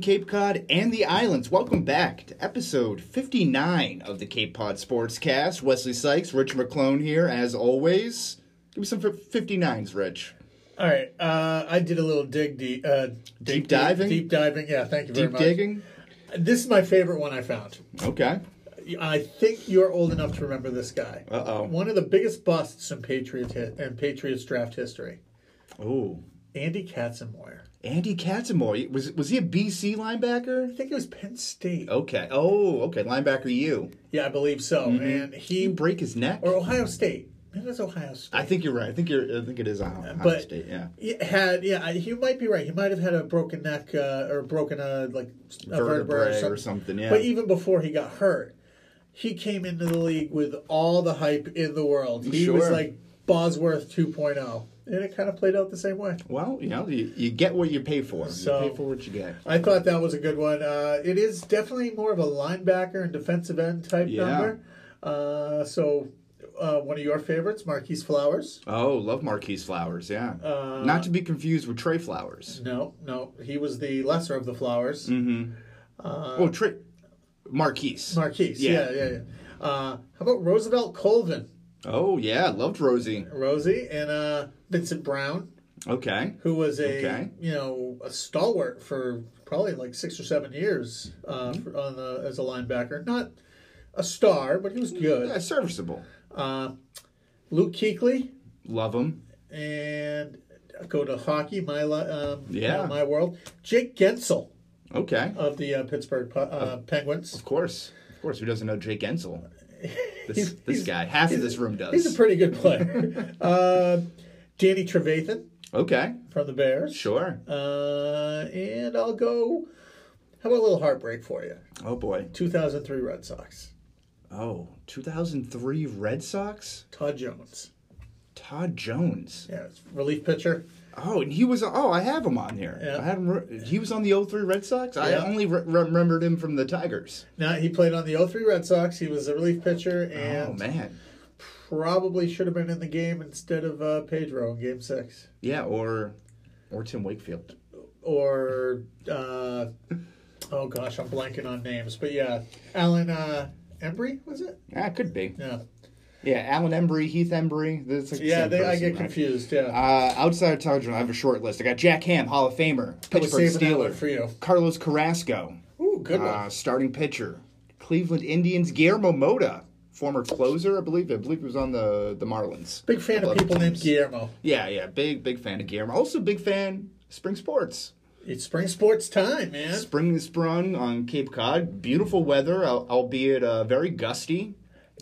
Cape Cod, and the islands. Welcome back to episode 59 of the Cape Cod Sportscast. Wesley Sykes, Rich Maclone here, as always. Give me some 59s, Rich. All right, uh, I did a little dig deep, uh, Deep diving? deep, diving. Yeah, thank you very Deep much. digging? This is my favorite one I found. Okay. I think you're old enough to remember this guy. Uh-oh. One of the biggest busts in Patriots hi- in Patriots draft history. Oh. Andy Katzenmoyer. Andy Katzenmoyer. Was, was he a BC linebacker? I think it was Penn State. Okay. Oh, okay. Linebacker U. Yeah, I believe so. Mm-hmm. And he he break his neck? or Ohio State. Maybe it was Ohio State. I think you're right. I think you're. I think it is Ohio, Ohio but State. Yeah. had yeah, he might be right. He might have had a broken neck uh, or broken uh, like a vertebrae, Vertebrae or something. or something, yeah. But even before he got hurt, he came into the league with all the hype in the world. He was like Bosworth 2.0, and it kind of played out the same way. Well, you know, you, you get what you pay for. So- you pay for what you get. I thought that was a good one. Uh, it is definitely more of a linebacker and defensive end type Yeah. number. Uh, so. Uh, one of your favorites, Marquis Flowers. Oh, love Marquis Flowers, yeah. Uh, Not to be confused with Trey Flowers. No, no, he was the lesser of the Flowers. Mm-hmm. oh, Trey. Marquis. Marquis. Yeah. Yeah, yeah, yeah. Uh, how about Roosevelt Colvin, oh, yeah. Loved Rosie. Rosie, and uh, Vincent Brown, Okay. who was a Okay. you know a stalwart for probably like six or seven years uh, Mm-hmm. for, on the as a linebacker. Not a star, but he was good. Yeah, serviceable. Uh, Luke Kuechly Love him. and go to hockey, my um, Yeah. my world. Jake Guentzel Okay. of the uh, Pittsburgh uh, Penguins. Of course. Of course. Who doesn't know Jake Guentzel? This, He's- this he's- guy. Half of this room does. He's a pretty good player. Danny Trevathan okay. from the Bears. Sure. Uh, and I'll go. How about a little heartbreak for you? Oh, boy. 2003 Red Sox. Oh, 2003 Red Sox? Todd Jones. Todd Jones. Yeah, it's relief pitcher. Oh, and he was. Oh, I have him on here. Yeah. I had him. He was on the 03 Red Sox. I only re- remembered him from the Tigers. Now he played on the 03 Red Sox. He was a relief pitcher And, oh man. Probably should have been in the game instead of uh, Pedro in Game Six, Yeah, or or Tim Wakefield. or uh, oh gosh, I'm blanking on names, but yeah, Alan uh, Embree was it? Yeah, could be. Yeah, Yeah, Alan Embree, Heath Embry. That's like the yeah. same They, I get right? confused. Yeah, Uh, outside of Todd I have a short list. I got Jack Ham, Hall of Famer, I Pittsburgh saving that one Steeler, for you. Carlos Carrasco, Ooh, good one. uh, starting pitcher, Cleveland Indians, Guillermo Mota, former closer, I believe. I believe he was on the the Marlins. Big fan of people named. Guillermo. Yeah, yeah, big big fan of Guillermo. Also big fan spring sports. It's spring sports time, man. Spring sprung on Cape Cod. Beautiful weather, albeit uh, very gusty,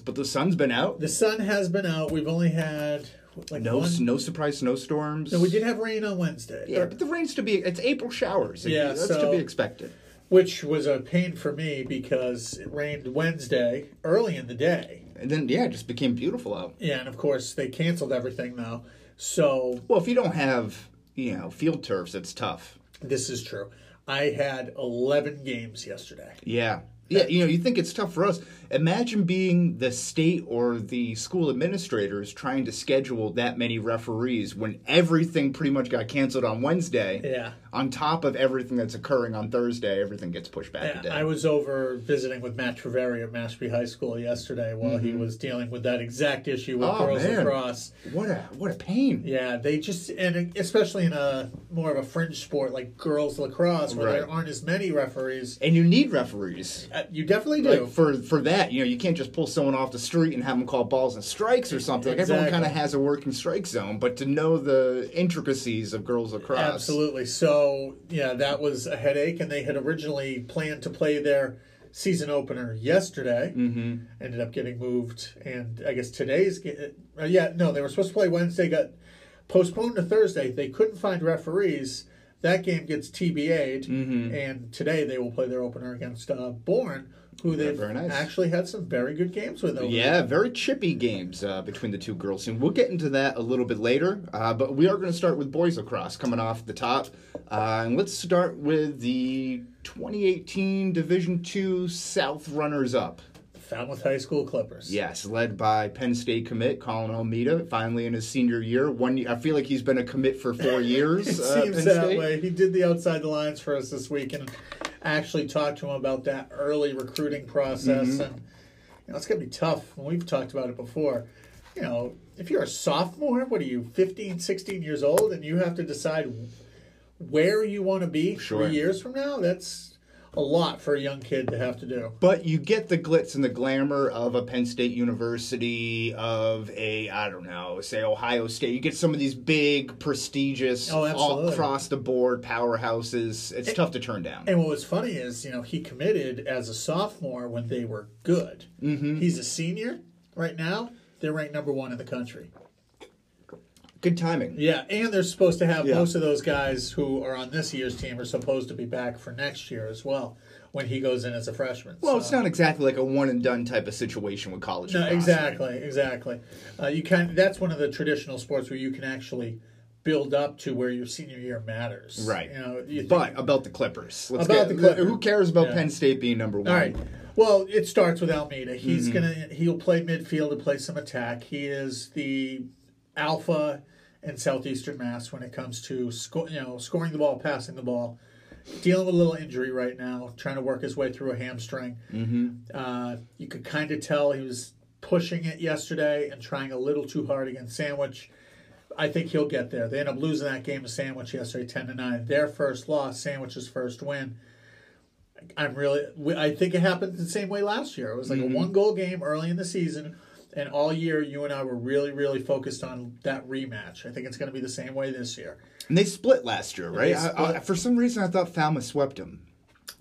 but the sun's been out. The sun has been out. We've only had like No, one. no surprise snowstorms. No, we did have rain on Wednesday, Yeah, or- but the rain's to be. It's April showers. Yeah, that's so- to be expected. Which was a pain for me because it rained Wednesday early in the day. And then yeah, it just became beautiful out. Yeah, and of course they canceled everything now. So Well, if you don't have you know field turfs, it's tough. this is true. I had 11 games yesterday. Yeah. Yeah, you know, you think it's tough for us. Imagine being the state or the school administrators trying to schedule that many referees when everything pretty much got canceled on Wednesday. Yeah. On top of everything that's occurring on Thursday, everything gets pushed back a Yeah, day. I was over visiting with Matt Treveri at Mashpee High School yesterday while he was dealing with that exact issue with Mm-hmm. Oh, girls man. lacrosse. what a what a pain. Yeah, they just and especially in a more of a fringe sport like girls lacrosse where there aren't as many referees. And you need referees. Uh, You definitely do. Like for for that, you know, you can't just pull someone off the street and have them call balls and strikes or something. Like everyone kind of has a working strike zone, but to know the intricacies of girls lacrosse, Absolutely. So, yeah, that was a headache, and they had originally planned to play their season opener yesterday. Mm-hmm. Ended up getting moved, and I guess today's. Uh, yeah, no, they were supposed to play Wednesday, got postponed to Thursday. They couldn't find referees. That game gets TBA'd, Mm-hmm. and today they will play their opener against uh, Bourne, who they've very nice. actually had some very good games with. Over Yeah, very chippy games uh, between the two girls. And we'll get into that a little bit later. Uh, but we are going to start with boys lacrosse coming off the top. Uh, and let's start with the 2018 Division Two South runners up. Falmouth High School Clippers. Yes, led by Penn State commit Colin Almeida, finally in his senior year. One, I feel like he's been a commit for four years. It uh, seems Penn that State. way. He did the outside the lines for us this week, and actually talk to him about that early recruiting process. Mm-hmm. And you know, it's going to be tough. And we've talked about it before. You know, if you're a sophomore, what are you, 15, 16 years old, and you have to decide where you want to be Sure. three years from now? That's a lot for a young kid to have to do. But you get the glitz and the glamour of a Penn State University, of a I don't know, say Ohio State. You get some of these big, prestigious, Oh, all across the board powerhouses. It's tough to turn down. And what was funny is, you know, he committed as a sophomore when they were good. Mm-hmm. He's a senior right now. They're ranked number one in the country. Good timing. Yeah, and they're supposed to have Yeah. most of those guys who are on this year's team are supposed to be back for next year as well when he goes in as a freshman. Well, So- it's not exactly like a one and done type of situation with college. No, exactly, exactly. Uh, you can. That's one of the traditional sports where you can actually build up to where your senior year matters. Right. You know. You But about the Clippers. Let's About get, the Clippers. Who cares about Yeah. Penn State being number one? All right. Well, it starts with Almeida. He's Mm-hmm. gonna he'll play midfield and play some attack. He is the alpha in southeastern Mass when it comes to sco- you know scoring the ball, passing the ball. Dealing with a little injury right now, trying to work his way through a hamstring. Mm-hmm. Uh, you could kind of tell he was pushing it yesterday and trying a little too hard against Sandwich. I think he'll get there. They end up losing that game to Sandwich yesterday, ten to nine. Their first loss, Sandwich's first win. I'm really. I think it happened the same way last year. It was like a one goal game early in the season, and all year you and I were really, really focused on that rematch. I think it's going to be the same way this year. And they split last year, right? I, I, for some reason, I thought Falmouth swept them.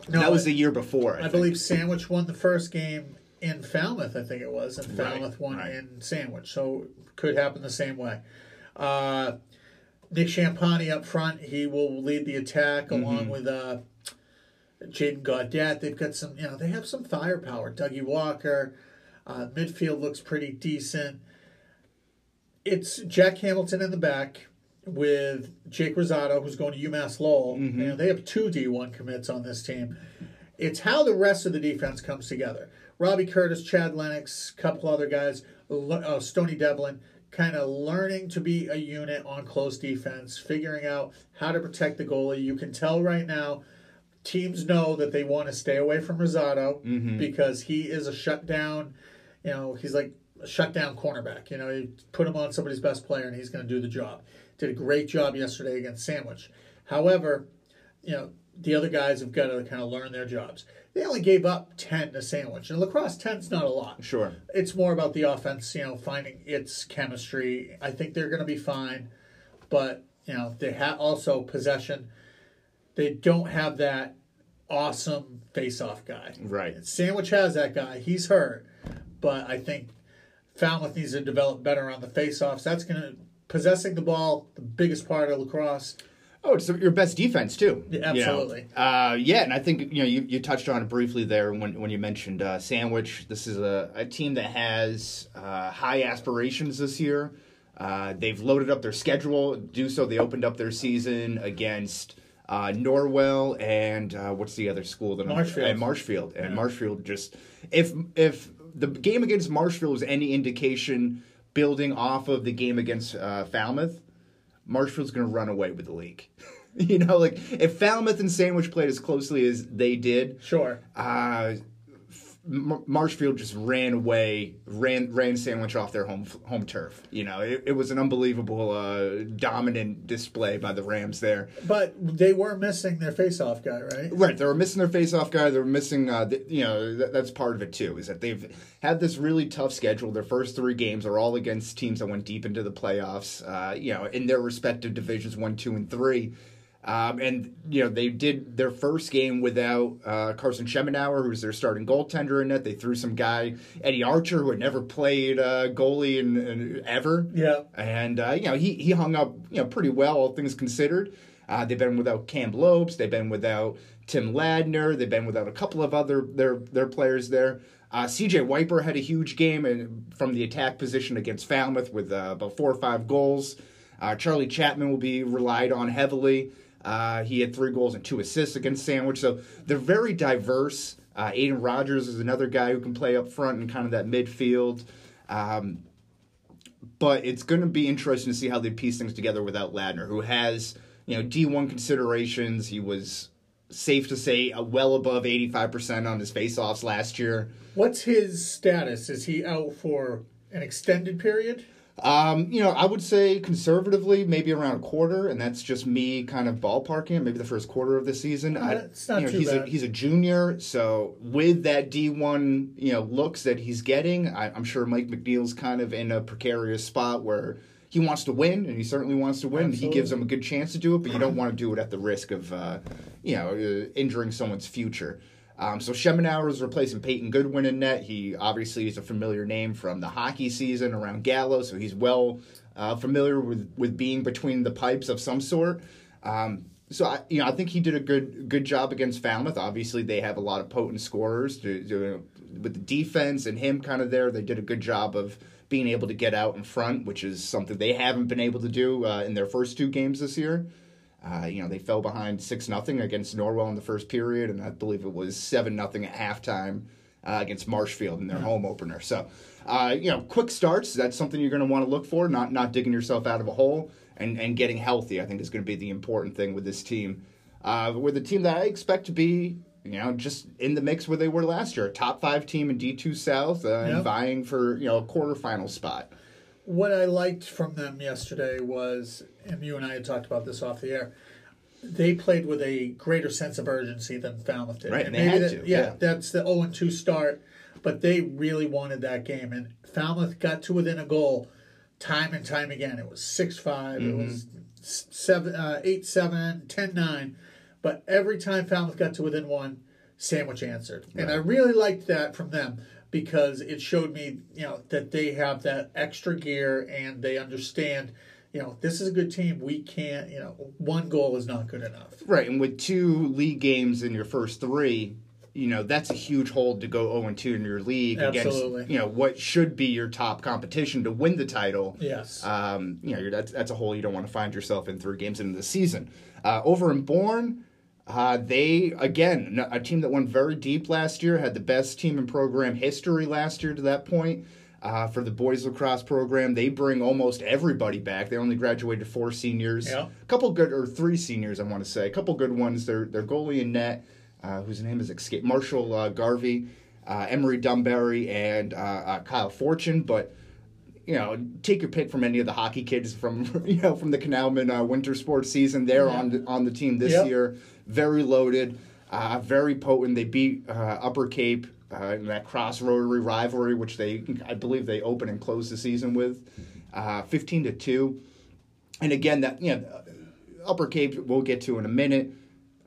No, that was the year before. I, I believe Sandwich won the first game in Falmouth. I think it was, and Right, Falmouth won right. in Sandwich. So could happen the same way. Uh, Nick Champani up front. He will lead the attack Mm-hmm. along with uh, Jaden Gaudet. They've got some, you know, they have some firepower. Dougie Walker. Uh, midfield looks pretty decent. It's Jack Hamilton in the back with Jake Rosado, who's going to UMass Lowell. Mm-hmm. You know, they have two D1 commits on this team. It's how the rest of the defense comes together. Robbie Curtis, Chad Lennox, a couple other guys, uh, Stony Devlin, kind of learning to be a unit on close defense, figuring out how to protect the goalie. You can tell right now teams know that they want to stay away from Rosado because he is a shutdown. You know, he's like a shutdown cornerback. You know, you put him on somebody's best player and he's going to do the job. Did a great job yesterday against Sandwich. However, you know, the other guys have got to kind of learn their jobs. They only gave up 10 to Sandwich. And lacrosse 10's not a lot. Sure. It's more about the offense, you know, finding its chemistry. I think they're going to be fine. But, you know, they have also possession. They don't have that awesome face-off guy. Right. Sandwich has that guy. He's hurt. But I think Falmouth needs to develop better on the face-offs. That's going to possessing the ball, the biggest part of lacrosse. Oh, it's your best defense too. Yeah, you know. absolutely. Uh, yeah, and I think you know you, you touched on it briefly there when when you mentioned uh, Sandwich. This is a, a team that has uh, high aspirations this year. Uh, they've loaded up their schedule. Do so. They opened up their season against uh, Norwell and uh, what's the other school that I'm- Marshfield. And Marshfield and Marshfield just if if the game against Marshfield was any indication, building off of the game against uh, Falmouth, Marshfield's going to run away with the league. you know, like if Falmouth and Sandwich played as closely as they did, Sure. uh, Mar- Marshfield just ran away, ran ran Sandwich off their home home turf. You know, it, it was an unbelievable, uh, dominant display by the Rams there. But they were missing their face-off guy, right? Right, they were missing their face-off guy. They were missing, uh, the, you know, that, that's part of it too. Is that they've had this really tough schedule. Their first three games are all against teams that went deep into the playoffs. Uh, you know, in their respective divisions, one, two, and three. Um, and you know they did their first game without uh, Carson Schemenauer, who's their starting goaltender in it. They threw some guy Eddie Archer, who had never played uh, goalie in, in ever. Yeah. And uh, you know he he hung up you know pretty well, all things considered. Uh, they've been without Cam Lopes. They've been without Tim Ladner. They've been without a couple of other their their players there. Uh, CJ Wiper had a huge game and from the attack position against Falmouth with uh, about four or five goals. Uh, Charlie Chapman will be relied on heavily. Uh, he had three goals and two assists against Sandwich. So they're very diverse. Uh, Aiden Rogers is another guy who can play up front and kind of that midfield. Um, but it's going to be interesting to see how they piece things together without Ladner, who has you know D1 considerations. He was safe to say uh, well above 85% on his faceoffs last year. What's his status? Is he out for an extended period? Um, you know, I would say conservatively, maybe around a quarter, and that's just me kind of ballparking. Maybe the first quarter of the season. Uh, it's not you know, too he's bad. a he's a junior, so with that D one, you know, looks that he's getting, I, I'm sure Mike McNeil's kind of in a precarious spot where he wants to win, and he certainly wants to win. He gives him a good chance to do it, but you don't want to do it at the risk of, uh, you know, uh, injuring someone's future. Um, so Schemenauer is replacing Peyton Goodwin in net. He obviously is a familiar name from the hockey season around Gallo, so he's well uh, familiar with, with being between the pipes of some sort. Um, so I, you know, I think he did a good good job against Falmouth. Obviously, they have a lot of potent scorers to, to, with the defense and him kind of there. They did a good job of being able to get out in front, which is something they haven't been able to do uh, in their first two games this year. Uh, you know, they fell behind six nothing against Norwell in the first period, and I believe it was seven nothing at halftime uh, against Marshfield in their home opener. So, uh, you know, quick starts. That's something you're going to want to look for. Not not digging yourself out of a hole and and getting healthy. I think is going to be the important thing with this team. Uh, with a team that I expect to be. You know, just in the mix where they were last year, a top five team in D two South, uh, and vying for you know a quarterfinal spot. What I liked from them yesterday was, and you and I had talked about this off the air. They played with a greater sense of urgency than Falmouth did. Right, And and they had that- to, Yeah, yeah. that's the 0 2 start, but they really wanted that game. And Falmouth got to within a goal time and time again. It was 6 5, Mm-hmm. it was seven, uh, 8 7, 10 9. But every time Falmouth got to within one, Sandwich answered. And I really liked that from them because it showed me, you know, that they have that extra gear and they understand, you know, this is a good team. We can't, you know, one goal is not good enough. Right, and with two league games in your first three, you know that's a huge hold to go zero and two in your league Absolutely. against you know what should be your top competition to win the title. Yes. Um, you know you're, that's that's a hole you don't want to find yourself in three games into the season. Uh, over in Bourne, uh, they again a team that went very deep last year had the best team in program history last year to that point. Uh, for the boys lacrosse program, they bring almost everybody back. They only graduated four seniors, Yeah. a couple good or three seniors, I want to say, a couple good ones. Their their goalie in net, uh, whose name is escape Marshall uh, Garvey, uh, Emery Dunbarry, and uh, uh, Kyle Fortune. But you know, take your pick from any of the hockey kids from you know from the Canalmen uh, winter sports season. They're on the, on the team this Yep. year, very loaded, uh, very potent. They beat uh, Upper Cape uh, that cross rotary rivalry, which they I believe they open and close the season with, uh, fifteen to two. And again, that you know, Upper Cape we'll get to in a minute.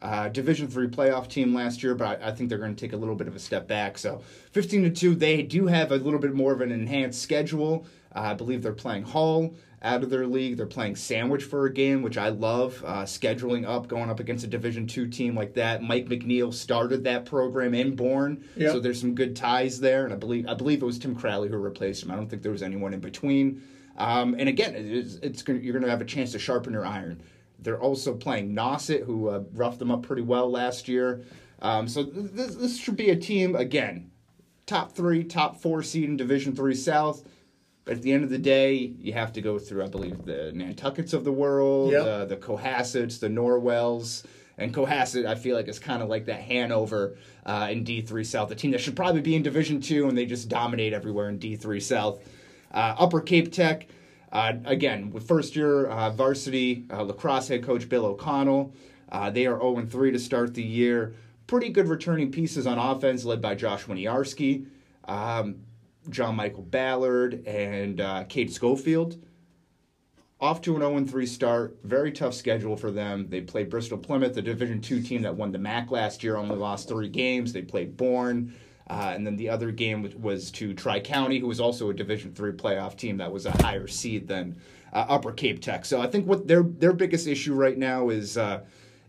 Uh, Division three playoff team last year, but I, I think they're going to take a little bit of a step back. So fifteen to two, they do have a little bit more of an enhanced schedule. Uh, I believe they're playing Hull out of their league. They're playing Sandwich for a game, which I love. Uh, scheduling up, going up against a Division two team like that. Mike McNeil started that program in Bourne, Yeah. so there's some good ties there. And I believe I believe it was Tim Crowley who replaced him. I don't think there was anyone in between. Um, and again, it's, it's gonna, you're going to have a chance to sharpen your iron. They're also playing Nauset, who uh, roughed them up pretty well last year. Um, so this, this should be a team again, top three, top four seed in Division Three South. But at the end of the day, you have to go through, I believe, the Nantuckets of the world, Yep. uh, the Cohassets, the Norwells. And Cohasset, I feel like, is kind of like that Hanover uh, in D3 South, a team that should probably be in Division Two, and they just dominate everywhere in D3 South. Uh, Upper Cape Tech, uh, again, with first year uh, varsity uh, lacrosse head coach Bill O'Connell. Uh, they are 0 3 to start the year. Pretty good returning pieces on offense, led by Josh Winiarski, um, John Michael Ballard, and uh, Kate Schofield. Off to an 0 3 start. Very tough schedule for them. They played Bristol Plymouth, the Division two team that won the MAC last year, only lost three games. They played Bourne. Uh, and then the other game was, to Tri County, who was also a Division three playoff team that was a higher seed than uh, Upper Cape Tech. So I think what their their biggest issue right now is uh,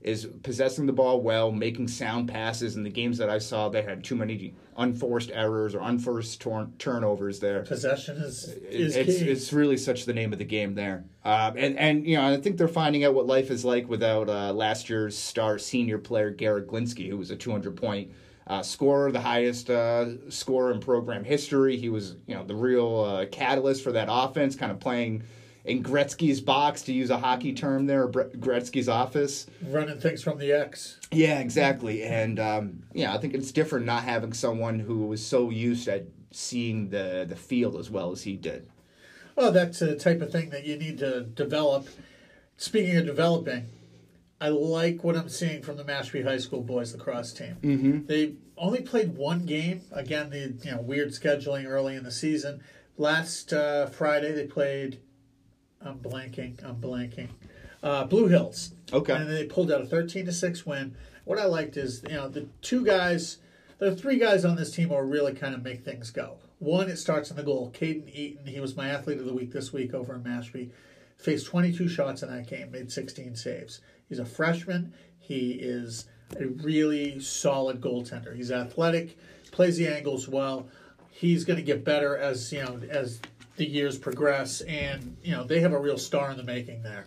is possessing the ball well, making sound passes. In the games that I saw, they had too many unforced errors or unforced turn- turnovers there Possession is, is it's key. it's really such the name of the game there. Um, and and you know I think they're finding out what life is like without uh, last year's star senior player Garrett Glinsky, who was a 200 point uh, scorer, the highest uh, scorer in program history. He was you know the real uh, catalyst for that offense, kind of playing in Gretzky's box, to use a hockey term there, Gretzky's office. Running things from the X. Yeah, exactly. And um, yeah, I think it's different not having someone who was so used at seeing the, the field as well as he did. Well, that's a type of thing that you need to develop. Speaking of developing, I like what I'm seeing from the Mashpee High School boys lacrosse team. Mm-hmm. They only played one game. Again, the you know weird scheduling early in the season. Last uh, Friday they played. I'm blanking. I'm blanking. Uh, Blue Hills. Okay. And they pulled out a 13 to six win. What I liked is you know the two guys. the three guys on this team are really kind of make things go. One, it starts in the goal. Caden Eaton, he was my athlete of the week this week over in Mashpee. Faced 22 shots in that game, made 16 saves. He's a freshman. He is a really solid goaltender. He's athletic, plays the angles well. He's going to get better as you know as the years progress, and you know they have a real star in the making there.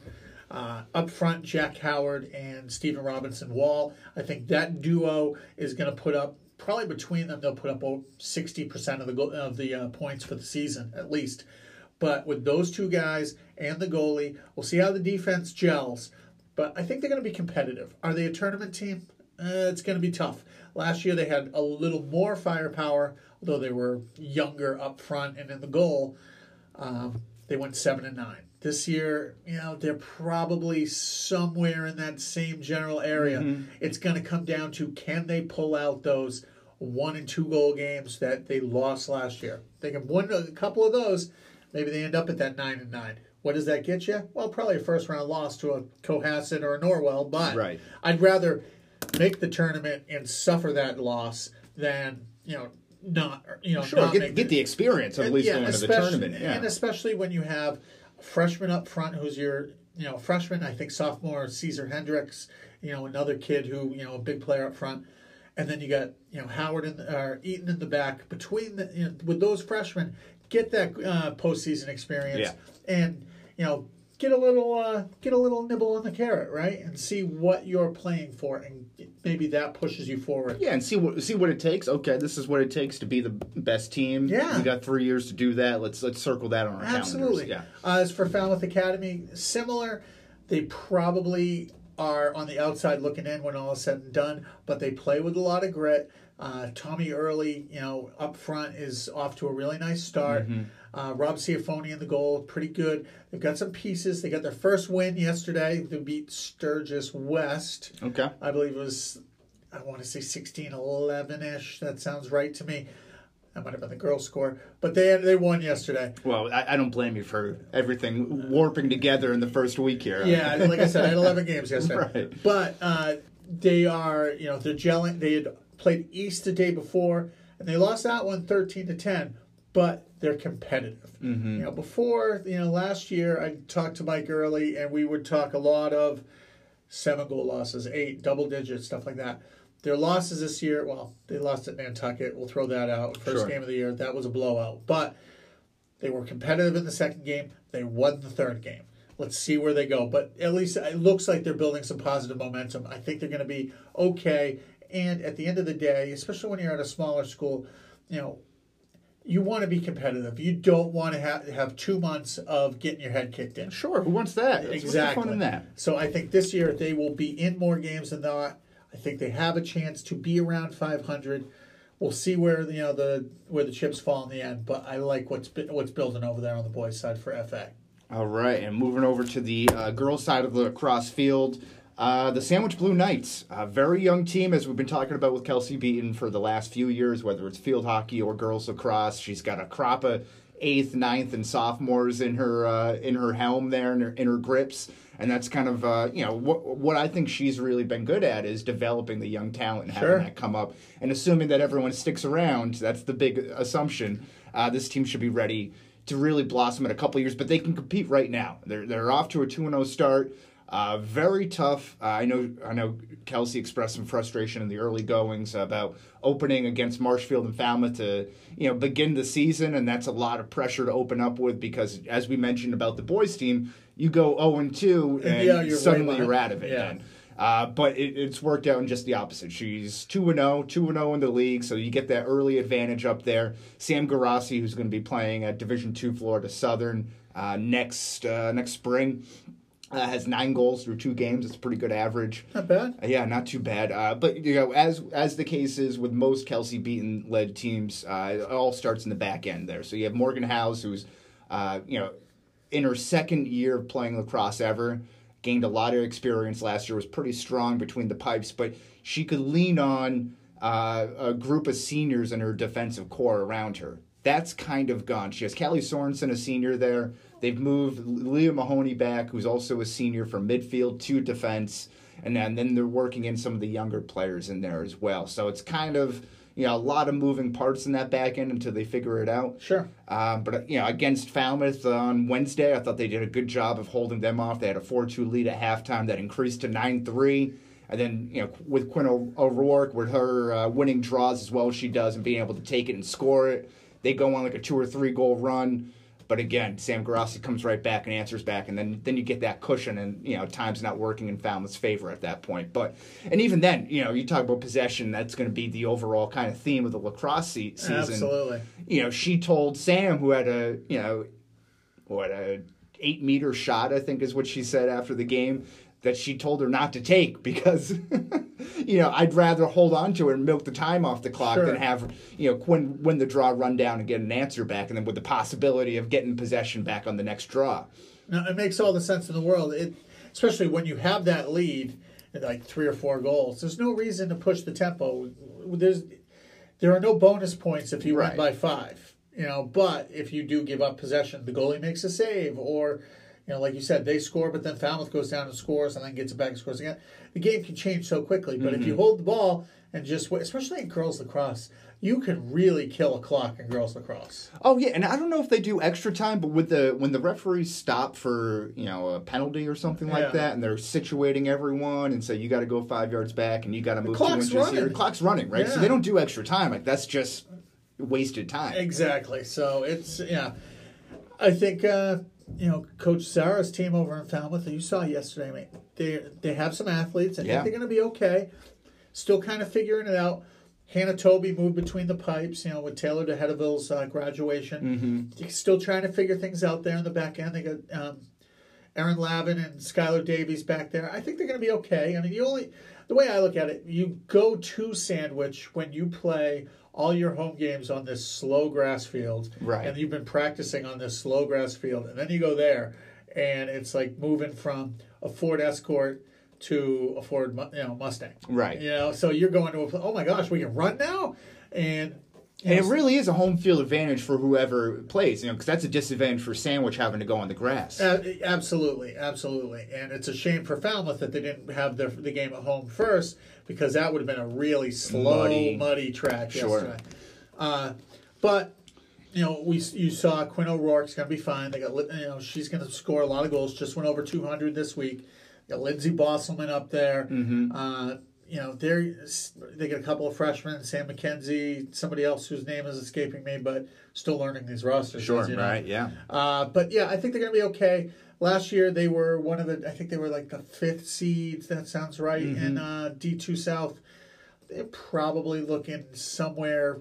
Uh, up front, Jack Howard and Stephen Robinson Wall. I think that duo is going to put up probably between them they'll put up sixty percent of the of the uh, points for the season at least. But with those two guys and the goalie, we'll see how the defense gels but I think they're going to be competitive. Are they a tournament team? Uh, it's going to be tough. Last year they had a little more firepower, although they were younger up front and in the goal. Um, they went seven and nine. This year, you know, they're probably somewhere in that same general area. Mm-hmm. It's going to come down to can they pull out those one and two goal games that they lost last year. They can win a couple of those, maybe they end up at that nine and nine. What does that get you? Well, probably a first round loss to a Cohasset or a Norwell, but right. I'd rather make the tournament and suffer that loss than you know not you know sure get, get the experience of at least yeah, going to the tournament. Yeah. And especially when you have freshman up front who's your you know freshman, I think sophomore Caesar Hendricks, you know another kid who you know a big player up front. And then you got you know Howard and or Eaton in the back between the you know, with those freshmen get that uh, postseason experience yeah. and you know, get a little uh, get a little nibble on the carrot, right, and see what you're playing for, and maybe that pushes you forward. Yeah, and see what see what it takes. Okay, this is what it takes to be the best team. Yeah, we got three years to do that. Let's let's circle that on our Absolutely. calendars. Yeah. Uh, as for Falmouth Academy, similar. They probably are on the outside looking in when all is said and done, but they play with a lot of grit. Uh, Tommy Early, you know, up front is off to a really nice start. Mm-hmm. Uh, Rob Ciafoni in the goal, pretty good. They've got some pieces. They got their first win yesterday. They beat Sturgis West. Okay. I believe it was, I want to say 16 11 ish. That sounds right to me. That might have been the girls' score, but they they won yesterday. Well, I, I, don't blame you for everything warping together in the first week here. Yeah, like I said, I had 11 games yesterday. Right. But uh, they are, you know, they're gelling. They had played East the day before, and they lost that one 13 to 10 but they're competitive. Mm-hmm. You know, before you know, last year I talked to Mike early, and we would talk a lot of seven goal losses, eight double digits, stuff like that. Their losses this year, well, they lost at Nantucket. We'll throw that out. First sure. game of the year, that was a blowout. But they were competitive in the second game. They won the third game. Let's see where they go. But at least it looks like they're building some positive momentum. I think they're going to be okay. And at the end of the day, especially when you're at a smaller school, you know, you want to be competitive. You don't want to have, have two months of getting your head kicked in. Sure, who wants that? That's exactly. that? So I think this year they will be in more games than not. I think they have a chance to be around 500. We'll see where you know the where the chips fall in the end, but I like what's what's building over there on the boys' side for FA. All right, and moving over to the uh, girls' side of the cross field. Uh, the Sandwich Blue Knights, a very young team, as we've been talking about with Kelsey Beaton for the last few years, whether it's field hockey or girls lacrosse. She's got a crop of eighth, ninth, and sophomores in her uh, in her helm there, in her, in her grips, and that's kind of uh, you know what what I think she's really been good at is developing the young talent and sure. having that come up, and assuming that everyone sticks around. That's the big assumption. Uh, this team should be ready to really blossom in a couple years, but they can compete right now. They're they're off to a two and zero oh start. Uh, very tough. Uh, I know. I know. Kelsey expressed some frustration in the early goings about opening against Marshfield and Falmouth to you know begin the season, and that's a lot of pressure to open up with because, as we mentioned about the boys team, you go zero and two, and yeah, you're suddenly you're out of it. Yeah. Then. Uh, but it, it's worked out in just the opposite. She's 2 0, 2 0 in the league, so you get that early advantage up there. Sam Garassi, who's going to be playing at Division two Florida Southern, uh, uh, next uh, next spring. Uh, has nine goals through two games. It's a pretty good average. Not bad. Uh, yeah, not too bad. Uh, but you know, as as the case is with most Kelsey Beaton led teams, uh, it all starts in the back end there. So you have Morgan House, who's uh, you know in her second year of playing lacrosse ever, gained a lot of experience last year. Was pretty strong between the pipes, but she could lean on uh, a group of seniors in her defensive core around her. That's kind of gone. She has Callie Sorensen, a senior there. They've moved Leah Mahoney back, who's also a senior from midfield to defense, and then, then they're working in some of the younger players in there as well. So it's kind of you know a lot of moving parts in that back end until they figure it out. Sure. Um, but you know, against Falmouth on Wednesday, I thought they did a good job of holding them off. They had a four-two lead at halftime that increased to nine-three. And then, you know, with Quinn O'Rourke, with her uh, winning draws as well as she does and being able to take it and score it, they go on like a two or three goal run. But again, Sam Garassi comes right back and answers back, and then then you get that cushion, and you know time's not working in Falmouth's favor at that point. But and even then, you know, you talk about possession. That's going to be the overall kind of theme of the lacrosse se- season. Absolutely. You know, she told Sam, who had a you know, what a eight meter shot, I think is what she said after the game, that she told her not to take because you know I'd rather hold on to it and milk the time off the clock Sure. than have you know Quinn win the draw, run down, and get an answer back, and then with the possibility of getting possession back on the next draw. No, it makes all the sense in the world. It, especially when you have that lead, like three or four goals. There's no reason to push the tempo. There's there are no bonus points if you Right. win by five. You know, but if you do give up possession, the goalie makes a save, or you know, like you said, they score, but then Falmouth goes down and scores, and then gets it back and scores again. The game can change so quickly. But if you hold the ball and just, wait- especially in girls lacrosse, you can really kill a clock in girls lacrosse. Oh yeah, and I don't know if they do extra time, but with the when the referees stop for you know a penalty or something like Yeah. that, and they're situating everyone and say you got to go five yards back and you got to move two clock's inches here. running. The clock's running, right? So they don't do extra time. Like that's just wasted time. Exactly. So it's yeah. I think uh, you know Coach Sarah's team over in Falmouth that you saw yesterday. I mean, they they have some athletes. I Yeah. think they're going to be okay. Still kind of figuring it out. Hannah Toby moved between the pipes, you know, with Taylor DeHedeville's uh, graduation. Mm-hmm. Still trying to figure things out there in the back end. They got um, Aaron Lavin and Skylar Davies back there. I think they're going to be okay. I mean, you only the way I look at it, you go to Sandwich when you play all your home games on this slow grass field, Right. And you've been practicing on this slow grass field, and then you go there, and it's like moving from a Ford Escort to a Ford, you know, Mustang, Right. You know, so you're going to a, oh my gosh, we can run now, and And it really is a home field advantage for whoever plays, you know, because that's a disadvantage for Sandwich having to go on the grass. Uh, absolutely, absolutely, and it's a shame for Falmouth that they didn't have the the game at home first because that would have been a really slow, Muddy. muddy, track Sure. yesterday. Uh, but you know, we you saw Quinn O'Rourke's going to be fine. They got you know she's going to score a lot of goals. Just went over two hundred this week. Got Lindsay Bosselman up there. Mm-hmm. Uh, you know, they they got a couple of freshmen, Sam McKenzie, somebody else whose name is escaping me, but still learning these rosters. Sure, you know. right, yeah. Uh, but yeah, I think they're going to be okay. Last year they were one of the. I think they were like the fifth seeds. That sounds right. In uh, D two South, they're probably looking somewhere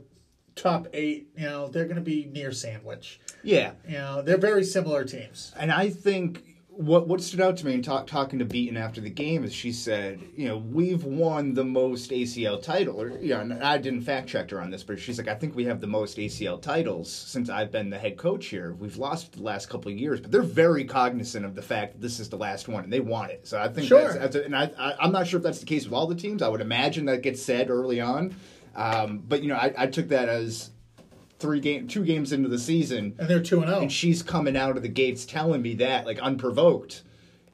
top eight. You know, they're going to be near Sandwich. Yeah. You know, they're very similar teams. And I think what what stood out to me in talk, talking to Beaton after the game is she said, you know, we've won the most ACL title. Or, you know, and I didn't fact check her on this, but she's like, I think we have the most ACL titles since I've been the head coach here. We've lost the last couple of years, but they're very cognizant of the fact that this is the last one and they want it. So I think Sure. that's, that's a, and I, I I'm not sure if that's the case with all the teams. I would imagine that gets said early on. Um, but you know, I, I took that as three game, two games into the season And they're two and oh. zero. and she's coming out of the gates telling me that like unprovoked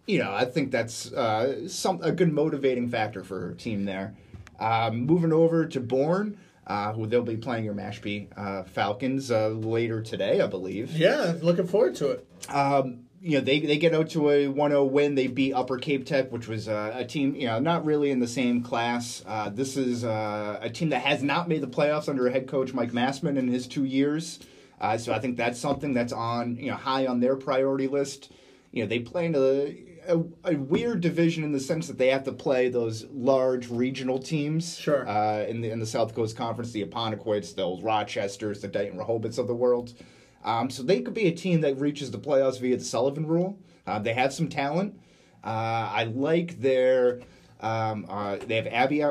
you know i think that's uh, some a good motivating factor for her team there um, moving over to Bourne, uh, who they'll be playing your Mashpee uh, Falcons uh, later today, I believe. Yeah, looking forward to it. Um, you know, they, they get out to a 1-0 win. They beat Upper Cape Tech, which was uh, a team, you know, not really in the same class. Uh, this is uh, a team that has not made the playoffs under head coach Mike Massman in his two years. Uh, so I think that's something that's on, you know, high on their priority list. You know, they play in a, a, a weird division in the sense that they have to play those large regional teams. Sure. Uh, in the in the South Coast Conference, the Apponequets, the old Rochesters, the Dighton Rehoboths of the world. Um, so they could be a team that reaches the playoffs via the Sullivan rule. Uh, they have some talent. Uh, I like their. Um, uh, they have Abby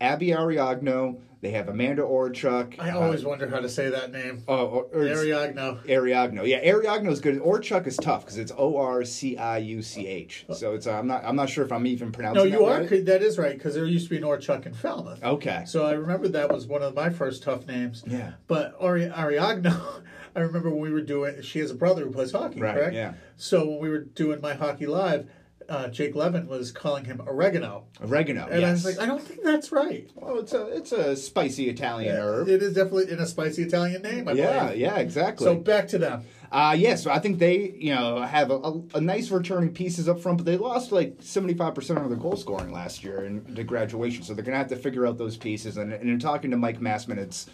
Abby Ariagno. They have Amanda Orciuch. I always uh, wonder how to say that name. Oh, or, or Ariagno. Ariagno. Yeah, Ariagno is good. Orciuch is tough because it's O R C I U C H. So it's uh, I'm not I'm not sure if I'm even pronouncing. No, you that are. Right. That is right because there used to be an Orciuch in Falmouth. Okay. So I remember that was one of my first tough names. Yeah. But Ari- Ariagno. I remember when we were doing. She has a brother who plays hockey, Right, correct? yeah. So when we were doing my hockey live, uh, Jake Levin was calling him oregano, Oregano. and I was like, I don't think that's right. well, it's a it's a spicy Italian herb. It is definitely in a spicy Italian name. I Yeah, believe. yeah, exactly. So back to them. Uh, yeah, so I think they, you know, have a, a, a nice returning pieces up front, but they lost like 75% of their goal scoring last year in the graduation. So they're going to have to figure out those pieces. And, and in talking to Mike Massman, it's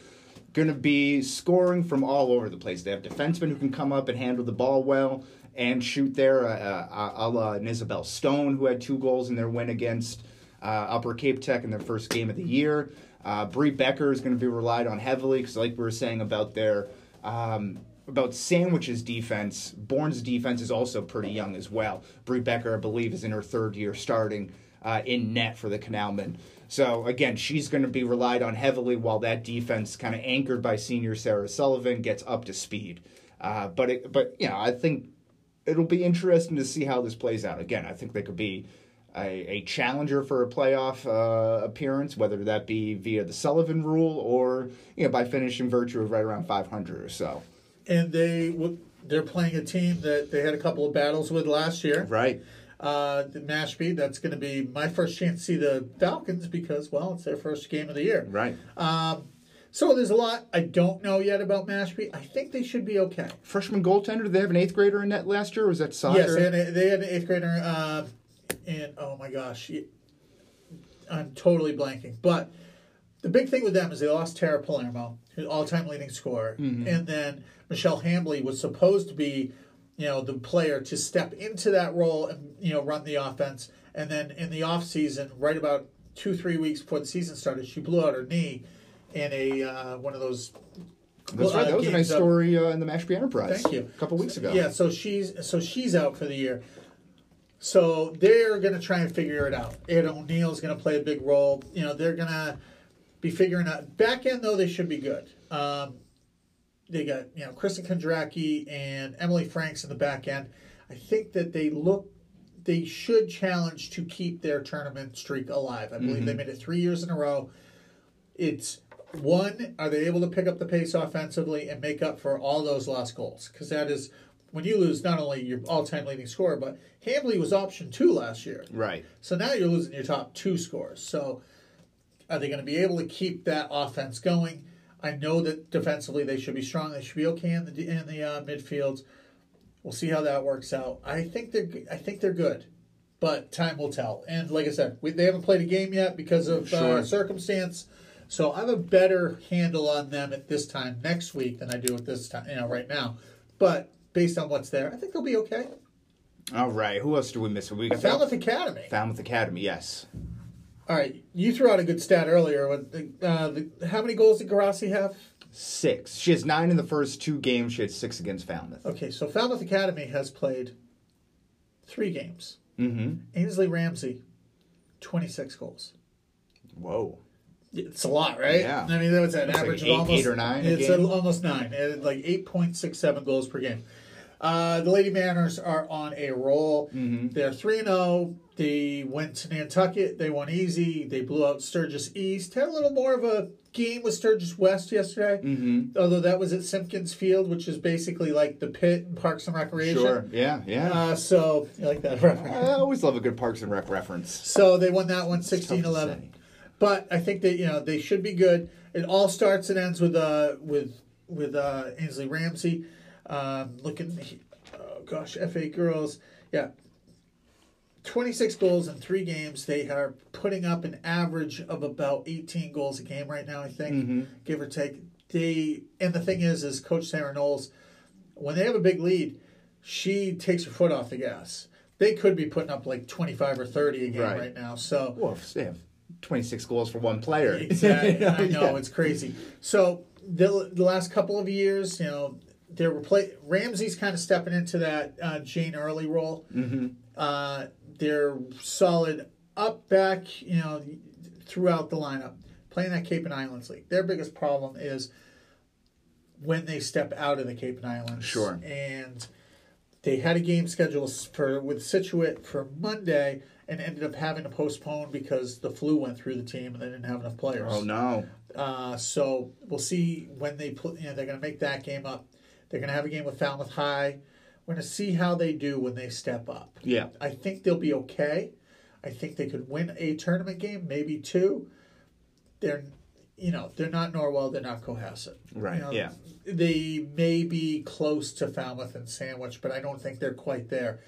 going to be scoring from all over the place. They have defensemen who can come up and handle the ball well and shoot there, uh, uh, a la Isabel Stone, who had two goals in their win against uh, Upper Cape Tech in their first game of the year. Uh, Bree Becker is going to be relied on heavily because, like we were saying about their um, about Sandwich's defense, Bourne's defense is also pretty young as well. Bree Becker, I believe, is in her third year starting uh, in net for the Canalmen. So again, she's going to be relied on heavily while that defense, kind of anchored by senior Sarah Sullivan, gets up to speed. Uh, but it, but you know, I think it'll be interesting to see how this plays out. Again, I think they could be a, a challenger for a playoff uh, appearance, whether that be via the Sullivan rule or you know by finishing virtue of right around 500 or so. And they they're playing a team that they had a couple of battles with last year. Right. Uh, the Mashpee, that's going to be my first chance to see the Falcons because, well, it's their first game of the year. Right. Um, so there's a lot I don't know yet about Mashpee. I think they should be okay. Freshman goaltender. Did they have an eighth grader in net last year? Or was that soccer? Yes, they had, a, they had an eighth grader, uh, and oh my gosh, I'm totally blanking. But the big thing with them is they lost Tara Palermo, who's all-time leading scorer, and then Michelle Hambley was supposed to be, you know, the player to step into that role and you know run the offense. And then in the off season, right about two three weeks before the season started, she blew out her knee in a uh, one of those. That's right. uh, That was a nice up- story uh, in the Mashpee Enterprise. Thank you. A couple weeks ago. Yeah, so she's so she's out for the year. So they're gonna try and figure it out. Ed O'Neill's gonna play a big role. You know, they're gonna be figuring out back end though they should be good. Um, they got you know Kristen Kondracki and Emily Franks in the back end. I think that they look they should challenge to keep their tournament streak alive. I believe they mm-hmm. made it three years in a row. It's one, are they able to pick up the pace offensively and make up for all those lost goals? Because that is when you lose not only your all-time leading scorer, but Hambley was option two last year. Right. So now you're losing your top two scores. So are they going to be able to keep that offense going? I know that defensively they should be strong. They should be okay in the in the uh, midfields. We'll see how that works out. I think they're I think they're good, but time will tell. And like I said, we, they haven't played a game yet because of Sure. uh, circumstance. So I have a better handle on them at this time next week than I do at this time, you know, right now. But based on what's there, I think they'll be okay. All right. Who else do we miss? We got Falmouth Academy. Falmouth Academy. Yes. All right, you threw out a good stat earlier. With the, uh, the, how many goals did Garassi have? Six. She has nine in the first two games. She had six against Falmouth. Okay, so Falmouth Academy has played three games. Mm-hmm. Ainsley Ramsey, 26 goals. Whoa. It's a lot, right? Yeah. I mean, that was an It's like average eight- of almost eight or nine a It's game? almost nine, and like 8.67 goals per game. Uh, the Lady Mariners are on a roll. Mm-hmm. They're 3 0. They went to Nantucket. They won easy. They blew out Sturgis East. Had a little more of a game with Sturgis West yesterday. Mm-hmm. Although that was at Simpkins Field, which is basically like the pit in Parks and Recreation. Sure. Yeah. Yeah. Uh, so, you like that reference? I always love a good Parks and Rec reference. So they won that one 16 11. But I think that you know they should be good. It all starts and ends with uh with with uh Ainsley Ramsey. Um, looking, oh gosh, FA girls, yeah, twenty six goals in three games. They are putting up an average of about eighteen goals a game right now. I think, Mm-hmm. give or take. They and the thing is, is Coach Sarah Knowles, when they have a big lead, she takes her foot off the gas. They could be putting up like twenty five or thirty a game Right. right now. So Well, they have 26 goals for one player. Exactly. I know Yeah. it's crazy. So the the last couple of years, you know, they're repla- Ramsey's kind of stepping into that uh, Jane Early role. Mm-hmm. Uh, they're solid up back, you know, throughout the lineup. Playing that Cape and Islands League. Their biggest problem is when they step out of the Cape and Islands. Sure. And they had a game scheduled for with Scituate for Monday and ended up having to postpone because the flu went through the team and they didn't have enough players. Oh no. Uh, so we'll see when they put. You know, they're going to make that game up. They're going to have a game with Falmouth High. We're going to see how they do when they step up. Yeah. I think they'll be okay. I think they could win a tournament game, maybe two. They're, you know, they're not Norwell. They're not Cohasset. Right, You know, yeah. They may be close to Falmouth and Sandwich, but I don't think they're quite there.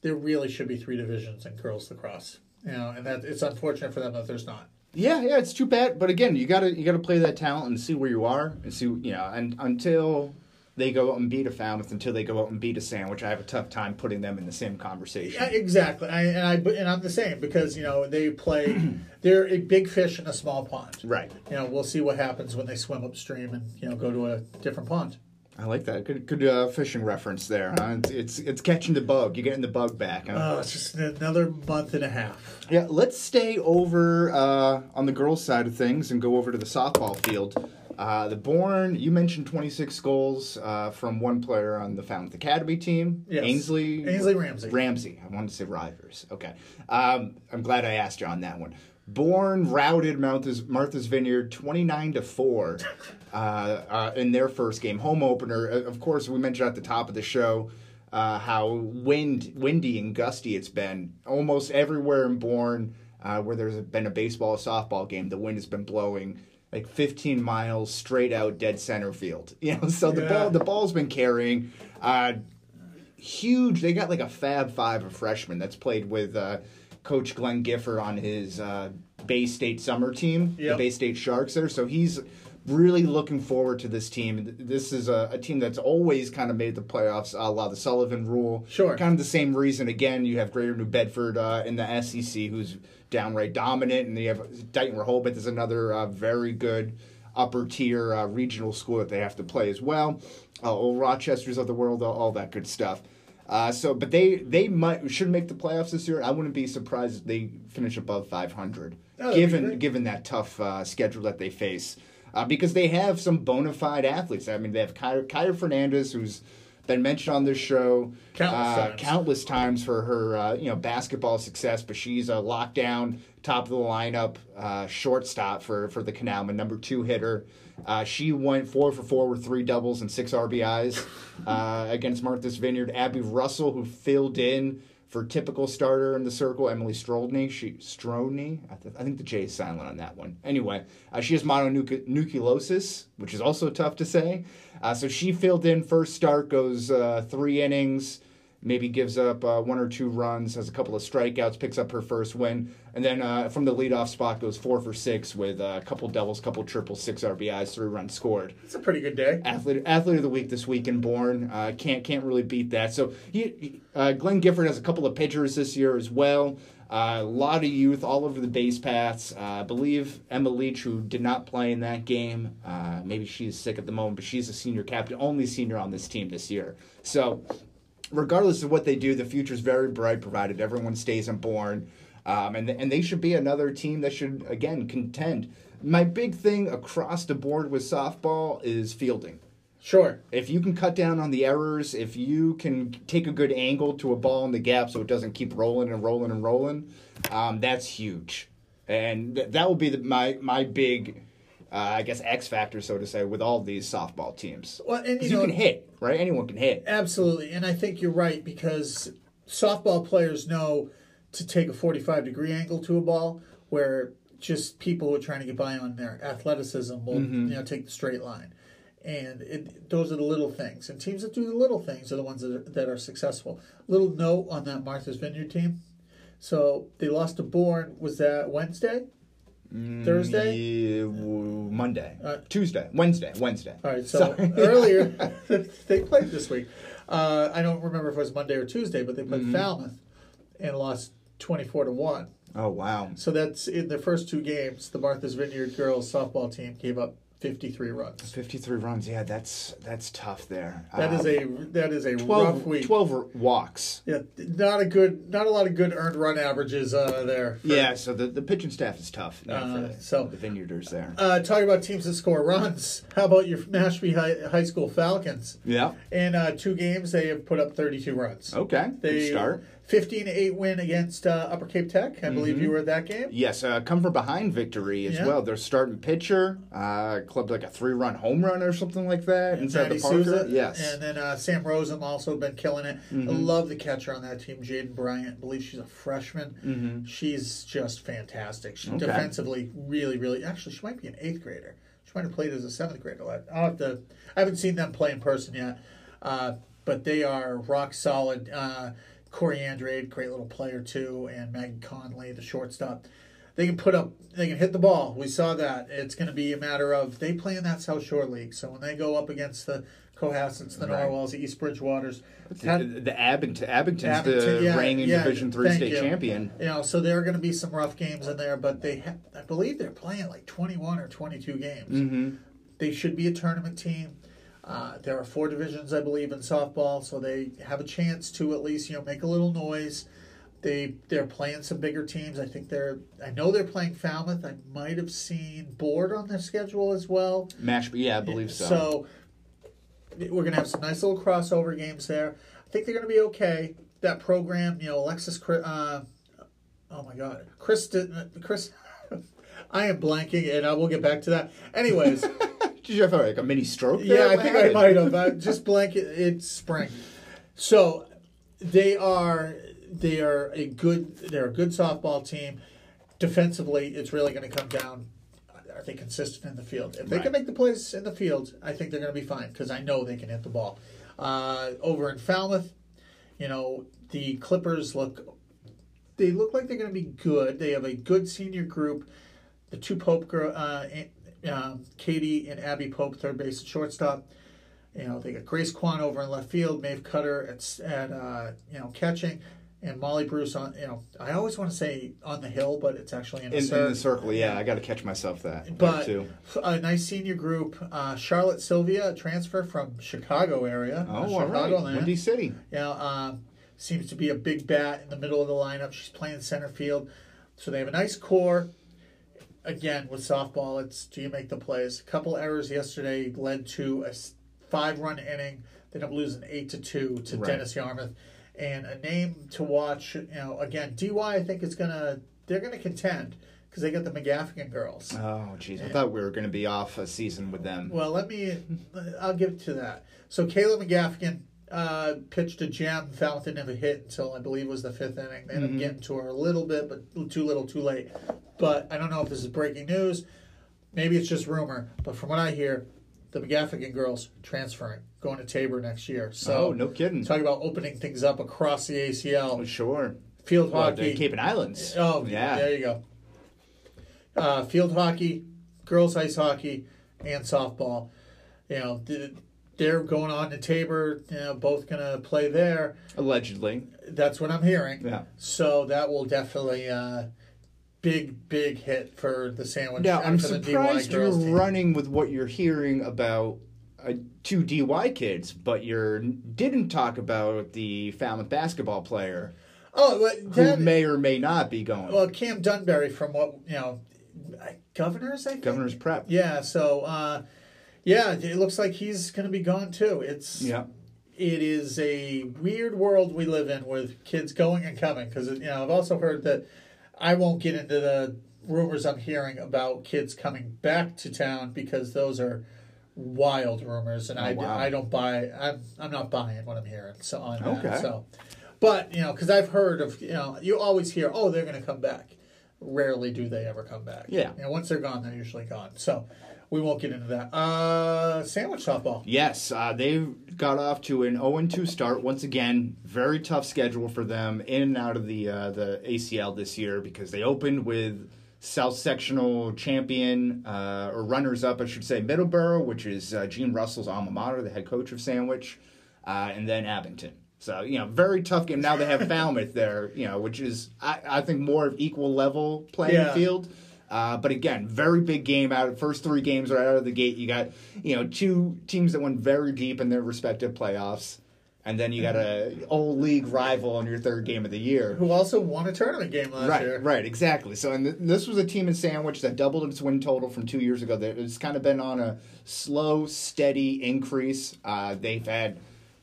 There really should be three divisions in girls lacrosse. You know, and that it's unfortunate for them that there's not. Yeah, yeah, it's too bad. But again, you gotta you gotta play that talent and see where you are and see you know and until they go out and beat a Falmouth, until they go out and beat a Sandwich, I have a tough time putting them in the same conversation. Yeah, exactly. I, and I and I'm the same because you know they play. they're a big fish in a small pond. Right. You know, we'll see what happens when they swim upstream and you know go to a different pond. I like that. Good good uh, fishing reference there. Huh? It's, it's it's catching the bug. You're getting the bug back. Huh? Oh, it's just another month and a half. Yeah, let's stay over uh, on the girls' side of things and go over to the softball field. Uh, the Bourne, you mentioned 26 goals uh, from one player on the Falmouth Academy team. Yes. Ainsley. Ainsley Ramsey. Ramsey. I wanted to say Rivers. Okay. Um, I'm glad I asked you on that one. Bourne routed Martha's, Martha's Vineyard 29 to 4 uh, uh, in their first game, home opener. Uh, Of course, we mentioned at the top of the show uh, how wind, windy and gusty it's been. Almost everywhere in Bourne uh, where there's been a baseball or softball game, the wind has been blowing like 15 miles straight out dead center field. You know, so the Yeah. ball the ball's been carrying. Uh, huge. They got like a Fab Five of freshmen that's played with uh, Coach Glenn Gifford on his uh, Bay State summer team, the Bay State Sharks there. So he's really looking forward to this team. This is a, a team that's always kind of made the playoffs a la the Sullivan rule. Sure. Kind of the same reason. Again, you have Greater New Bedford uh, in the SEC who's downright dominant, and you have Dighton Rehoboth is another uh, very good upper tier uh, regional school that they have to play as well. Uh, old Rochester's of the world, all, all that good stuff. Uh, so, but they they might should make the playoffs this year. I wouldn't be surprised if they finish above 500, Oh, given given that tough uh, schedule that they face. Uh, because they have some bona fide athletes. I mean, they have Kyra, Kyra Fernandez, who's been mentioned on this show Countless uh, times. countless times for her uh, you know basketball success, but she's a lockdown top of the lineup uh, shortstop for for the Canalmen, number two hitter. Uh, she went four for four with three doubles and six RBIs uh, against Martha's Vineyard. Abby Russell, who filled in for typical starter in the circle, Emily Strodney. She Strodney, I, th- I think the J is silent on that one. Anyway, uh, she has mononucleosis, which is also tough to say. Uh, so she filled in first start, goes uh, three innings, maybe gives up uh, one or two runs, has a couple of strikeouts, picks up her first win, and then uh, from the leadoff spot goes four for six with uh, a couple doubles, couple triples, six RBIs, three runs scored It's a pretty good day. athlete athlete of the week this week in Bourne. Uh, can't can't really beat that. So he, uh, Glenn Gifford has a couple of pitchers this year as well. Uh, a lot of youth all over the base paths. Uh, I believe Emma Leach, who did not play in that game, uh, maybe she's sick at the moment, but she's a senior captain, only senior on this team this year. So regardless of what they do, the future is very bright, provided everyone stays in Bourne. Um, and, and they should be another team that should, again, contend. My big thing across the board with softball is fielding. Sure. If you can cut down on the errors, if you can take a good angle to a ball in the gap so it doesn't keep rolling and rolling and rolling, um, that's huge. And th- that will be the, my my big, uh, I guess, X factor, so to say, with all these softball teams. Well, and you you, know, can hit, right? Anyone can hit. Absolutely, and I think you're right because softball players know to take a 45 degree angle to a ball, where just people who are trying to get by on their athleticism will Mm-hmm. you know take the straight line, and it, those are the little things. And teams that do the little things are the ones that are, that are successful. Little note on that Martha's Vineyard team. So they lost to Bourne. Was that Wednesday? Thursday? Yeah, Monday, Uh, Tuesday, Wednesday, Wednesday. All right, so Sorry. earlier they played this week. Uh, I don't remember if it was Monday or Tuesday, but they played Mm-hmm. Falmouth and lost twenty-four to one. Oh wow. So that's in the first two games. The Martha's Vineyard girls softball team gave up 53 runs. 53 runs. Yeah, that's that's tough there. That is Um, a that is a 12, rough week. 12 walks. Yeah, not a good, not a lot of good earned run averages uh, there. for- Yeah, so the, the pitching staff is tough yeah, Uh, the, so- the Vineyarders there. Uh, talking about teams that score runs, how about your Mashpee High, High School Falcons? yeah. In uh, two games, they have put up 32 runs. Okay. They Good start. 15 8 win against uh, Upper Cape Tech. I believe you were at that game. Yes, uh, come from behind victory as Yeah. well. Their starting pitcher uh, clubbed like a three run home run or something like that inside Matty the Parker. Souza. Yes. Mm-hmm. And then uh, Sam Rosen also been killing it. I love the catcher on that team, Jaden Bryant. I believe she's a freshman. She's just fantastic. She Mm-hmm. Okay. defensively really, really. Actually, she might be an eighth grader. She might have played as a seventh grader. I'll have to. I haven't seen them play in person yet, uh, but they are rock solid. Uh, Corey Andrade, great little player too, and Maggie Conley, the shortstop. They can put up, they can hit the ball. We saw that. It's going to be a matter of they play in that South Shore League. So when they go up against the Cohassets, the Right. Norwells, the East Bridgewaters, the, had- the Abington, Abington's Abington, the yeah, reigning yeah, Division Three state you. champion. you know, so there are going to be some rough games in there, but they, ha- I believe they're playing like 21 or 22 games. Mm-hmm. They should be a tournament team. Uh, there are four divisions, I believe, in softball, so they have a chance to at least you know make a little noise. They they're playing some bigger teams. I think they're I know they're playing Falmouth. I might have seen Board on their schedule as well. Mashpee, yeah, I believe so. So we're gonna have some nice little crossover games there. I think they're gonna be okay. That program, you know, Alexis, uh, oh my God, Chris, Chris. I am blanking, and I will get back to that. Anyways, Did you have like a mini stroke? yeah. I think I might have. I just blank. It, it's spring, so they are they are a good they're a good softball team. Defensively, it's really going to come down. Are they consistent in the field? If they Right. can make the plays in the field, I think they're going to be fine because I know they can hit the ball. Uh, over in Falmouth, you know the Clippers look they look like they're going to be good. They have a good senior group. The two Pope girl, uh, um, Katie and Abby Pope, third base and shortstop. You know they got Grace Kwan over in left field, Maeve Cutter at at uh, you know catching, and Molly Bruce on. You know I always want to say on the hill, but it's actually in the In, in circle. the circle, yeah, I got to catch myself that. But too. a nice senior group. Uh, Charlotte Sylvia, a transfer from Chicago area. Oh, uh, all right. Windy City. Yeah, um, seems to be a big bat in the middle of the lineup. She's playing center field, so they have a nice core. Again, with softball, it's do you make the plays? A couple errors yesterday led to a five-run inning. They end up losing eight to two to Right. Dennis Yarmouth, and a name to watch. You know, again, DY. I think is gonna they're gonna contend because they got the McGaffigan girls. Oh, jeez, I thought we were going to be off a season with them. Well, let me. I'll give to that. So Kayla McGaffigan uh, pitched a gem. Have a hit until I believe it was the fifth inning. They ended up getting to her a little bit, but too little, too late. But I don't know if this is breaking news. Maybe it's just rumor. But from what I hear, the McGaffigan girls transferring, going to Tabor next year. So oh, no kidding. talk about opening things up across the ACL. Oh, sure. Field Well, hockey. Cape and Islands. Oh, yeah. There you go. Uh, field hockey, girls ice hockey, and softball. You know, they're going on to Tabor. You know, both going to play there. Allegedly. That's what I'm hearing. Yeah. So that will definitely uh, big big hit for the sandwich. Now, I'm for the surprised you're team. running with what you're hearing about uh, two DY kids, but you didn't talk about the Falmouth basketball player Oh, but who may or may not be going. well, Cam Dunbarry from what you know, governors. I think. Governor's Prep. Yeah. So uh, yeah, it looks like he's going to be gone too. It's Yeah. it is a weird world we live in with kids going and coming because you know I've also heard that I won't get into the rumors I'm hearing about kids coming back to town because those are wild rumors and I, Oh, wow. I don't buy I'm I'm not buying what I'm hearing so on that Okay. so but you know because I've heard of you know you always hear oh they're going to come back rarely do they ever come back Yeah. you know once they're gone they're usually gone so we won't get into that uh sandwich softball Yes, uh, they got off to an 0 2 start. Once again, very tough schedule for them in and out of the uh, the ACL this year because they opened with South Sectional champion uh, or runners up, I should say, Middleborough, which is uh, Gene Russell's alma mater, the head coach of Sandwich, uh, and then Abington. So you know, very tough game. Now they have Falmouth there, you know, which is I, I think more of equal level playing Yeah. field. Uh, but again, very big game out. of First three games are out of the gate. You got you know two teams that went very deep in their respective playoffs, and then you got a old league rival in your third game of the year. Who also won a tournament game last Right, year. right, exactly. So, and th- this was a team in Sandwich that doubled its win total from two years ago. That it's kind of been on a slow, steady increase. Uh, they've had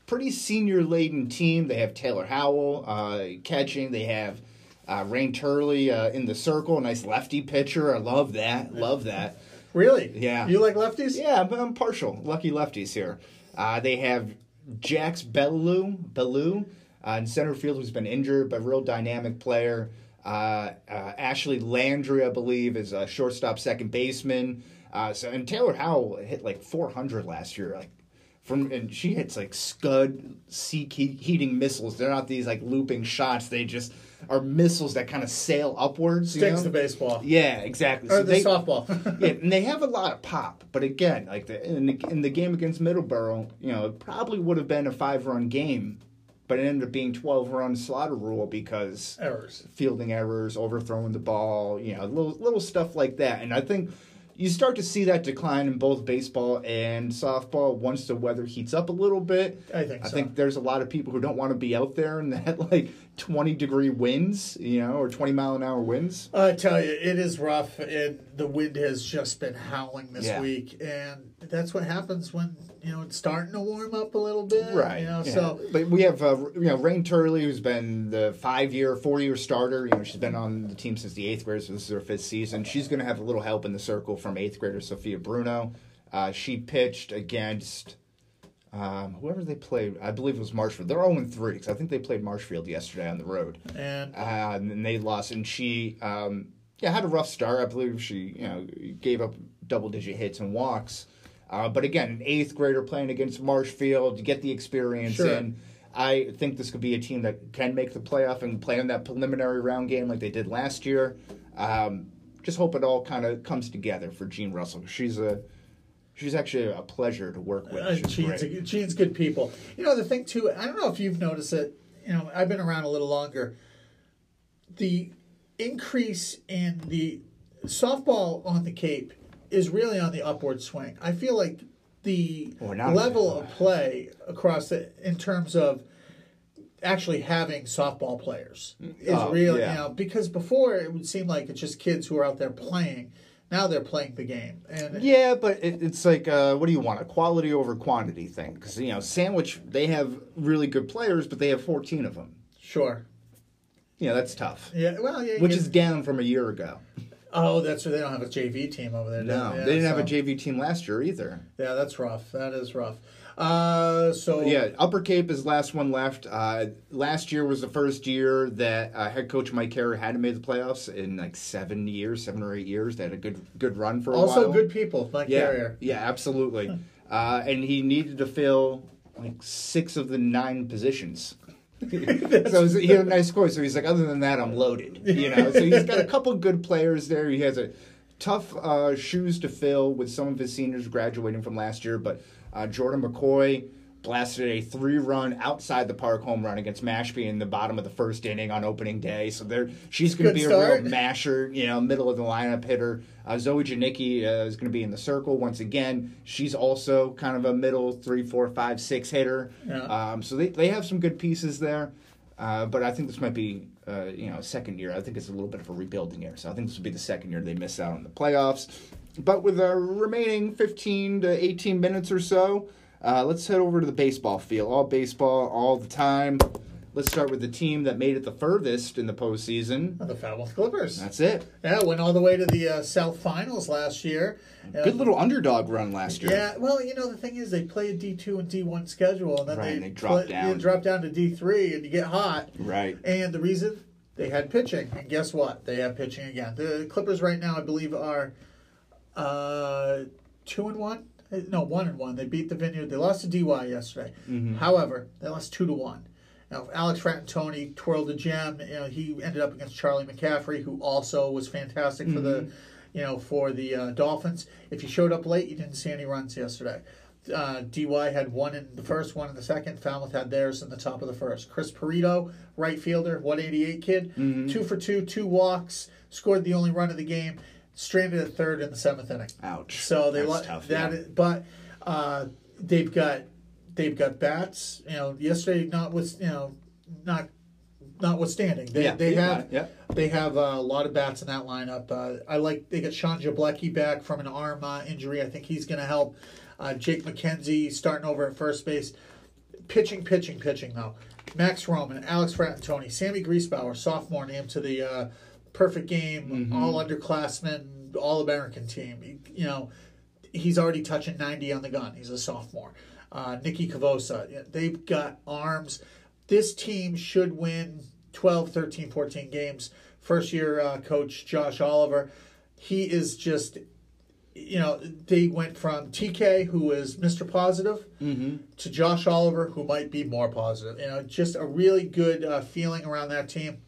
pretty senior laden team. They have Taylor Howell uh, catching. They have uh, Rain Turley uh, in the circle, nice lefty pitcher. I love that. Love that. Really? Yeah. You like lefties? Yeah, but I'm partial. Lucky lefties here. Uh, they have Jax Bellew, Bellew uh, in center field, who's been injured, but real dynamic player. Uh, uh, Ashley Landry, I believe, is a shortstop, second baseman. Uh, so and Taylor Howell hit like 400 last year, like from and she hits like Scud sea he- heating missiles. They're not these like looping shots. They just are missiles that kind of sail upwards. you Sticks know? the baseball. Yeah, exactly. Or So the they- softball. yeah, and they have a lot of pop, but again, like the, in the in the game against Middleborough, you know, it probably would have been a five run game, but it ended up being twelve run slaughter rule because Errors. fielding errors, overthrowing the ball, you know, little little stuff like that. And I think you start to see that decline in both baseball and softball once the weather heats up a little bit. I think I so. think there's a lot of people who don't want to be out there in that like 20 degree winds, you know, or 20 mile an hour winds. I tell you, it is rough, and the wind has just been howling this Yeah. week, and that's what happens when you know it's starting to warm up a little bit, Right. You know, yeah. so but we have uh, you know Rain Turley, who's been the five year, four year starter. You know, she's been on the team since the eighth grade, so this is her fifth season. She's going to have a little help in the circle from eighth grader Sophia Bruno. Uh, she pitched against um, whoever they played. I believe it was Marshfield. They're zero three because I think they played Marshfield yesterday on the road, and uh, and they lost. And she um, yeah had a rough start. I believe she you know gave up double digit hits and walks. Uh, but again, an eighth grader playing against Marshfield to get the experience Sure. in. I think this could be a team that can make the playoff and play in that preliminary round game like they did last year. Um, just hope it all kind of comes together for Jean Russell. She's a she's actually a pleasure to work with. uh, She's great. a, good people. You know the thing too. I don't know if you've noticed it. You know, I've been around a little longer. The increase in the softball on the Cape is really on the upward swing. I feel like the Well, level of play across the in terms of actually having softball players is Oh, real. yeah. You know, because before it would seem like it's just kids who are out there playing. Now they're playing the game, and Yeah, but it, it's like, uh, what do you want? A quality over quantity thing? Because you know, Sandwich they have really good players, but they have fourteen of them. sure, Yeah, that's tough. yeah. Well, yeah, Which is down from a year ago. Oh, that's right. They don't have a JV team over there. No, Yeah, they didn't have a JV team last year either. Yeah, that's rough. That is rough. Uh, so Yeah, Upper Cape is last one left. Uh, last year was the first year that uh, head coach Mike Carey hadn't made the playoffs in like seven years, seven or eight years. They had a good good run for a also while. good people. Mike yeah, Carrier. yeah, absolutely. uh, and he needed to fill like six of the nine positions. so he had a nice score. So he's like, other than that, I'm loaded. You know, so he's got a couple good players there. He has a tough uh, shoes to fill with some of his seniors graduating from last year. But uh, Jordan McCoy blasted a three-run outside the park home run against Mashpee in the bottom of the first inning on opening day. So there, she's going to be a real masher. You know, middle of the lineup hitter. Uh, Zoe Janicki uh, is going to be in the circle once again. She's also kind of a middle three, four, five, six hitter. Yeah. Um, so they, they have some good pieces there. Uh, but I think this might be, uh, you know, second year. I think it's a little bit of a rebuilding year. So I think this will be the second year they miss out on the playoffs. But with our remaining 15 to 18 minutes or so, uh, let's head over to the baseball field. All baseball, all the time. Let's start with the team that made it the furthest in the postseason. The Falmouth Clippers. That's it. yeah, went all the way to the uh, South Finals last year. Good little underdog run last year. Yeah, well, you know the thing is, they play a D two and D one schedule, and then Right, they, and they drop play- down. Drop down to D three, and you get hot. Right. And the reason they had pitching, and guess what? They have pitching again. The Clippers right now, I believe, are uh, two and one. Uh, No, one and one. They beat the Vineyard. They lost to DY yesterday. Mm-hmm. However, they lost two to one. Now, Alex Fratantoni twirled a gem. You know, he ended up against Charlie McCaffrey, who also was fantastic for Mm-hmm. the, you know, for the uh, Dolphins. If you showed up late, you didn't see any runs yesterday. Uh, DY had one in the first, one in the second. Falmouth had theirs in the top of the first. Chris Perito, right fielder, 188 kid, Mm-hmm. two for two, two walks, scored the only run of the game. Stranded at third in the seventh inning. Ouch. So they That's tough, that, yeah. but uh, they've got they've got bats. You know, yesterday not with you know not notwithstanding they Yeah, they have yeah. they have uh, a lot of bats in that lineup. Uh, I like they got Sean Jablecki back from an arm uh, injury. I think he's going to help. Uh, Jake McKenzie starting over at first base. Pitching, pitching, pitching though. Max Roman, Alex Fratantoni, Sammy Griesbauer, sophomore named to the uh, perfect game, Mm-hmm. all underclassmen, all American team. You know, he's already touching 90 on the gun. He's a sophomore. Uh, Cavosa, they've got arms. This team should win 12, 13, 14 games. First year uh, coach Josh Oliver, he is just, you know, they went from TK, who is Mr. Positive, to Josh Oliver, who might be more positive. You know, just a really good uh, feeling around that team.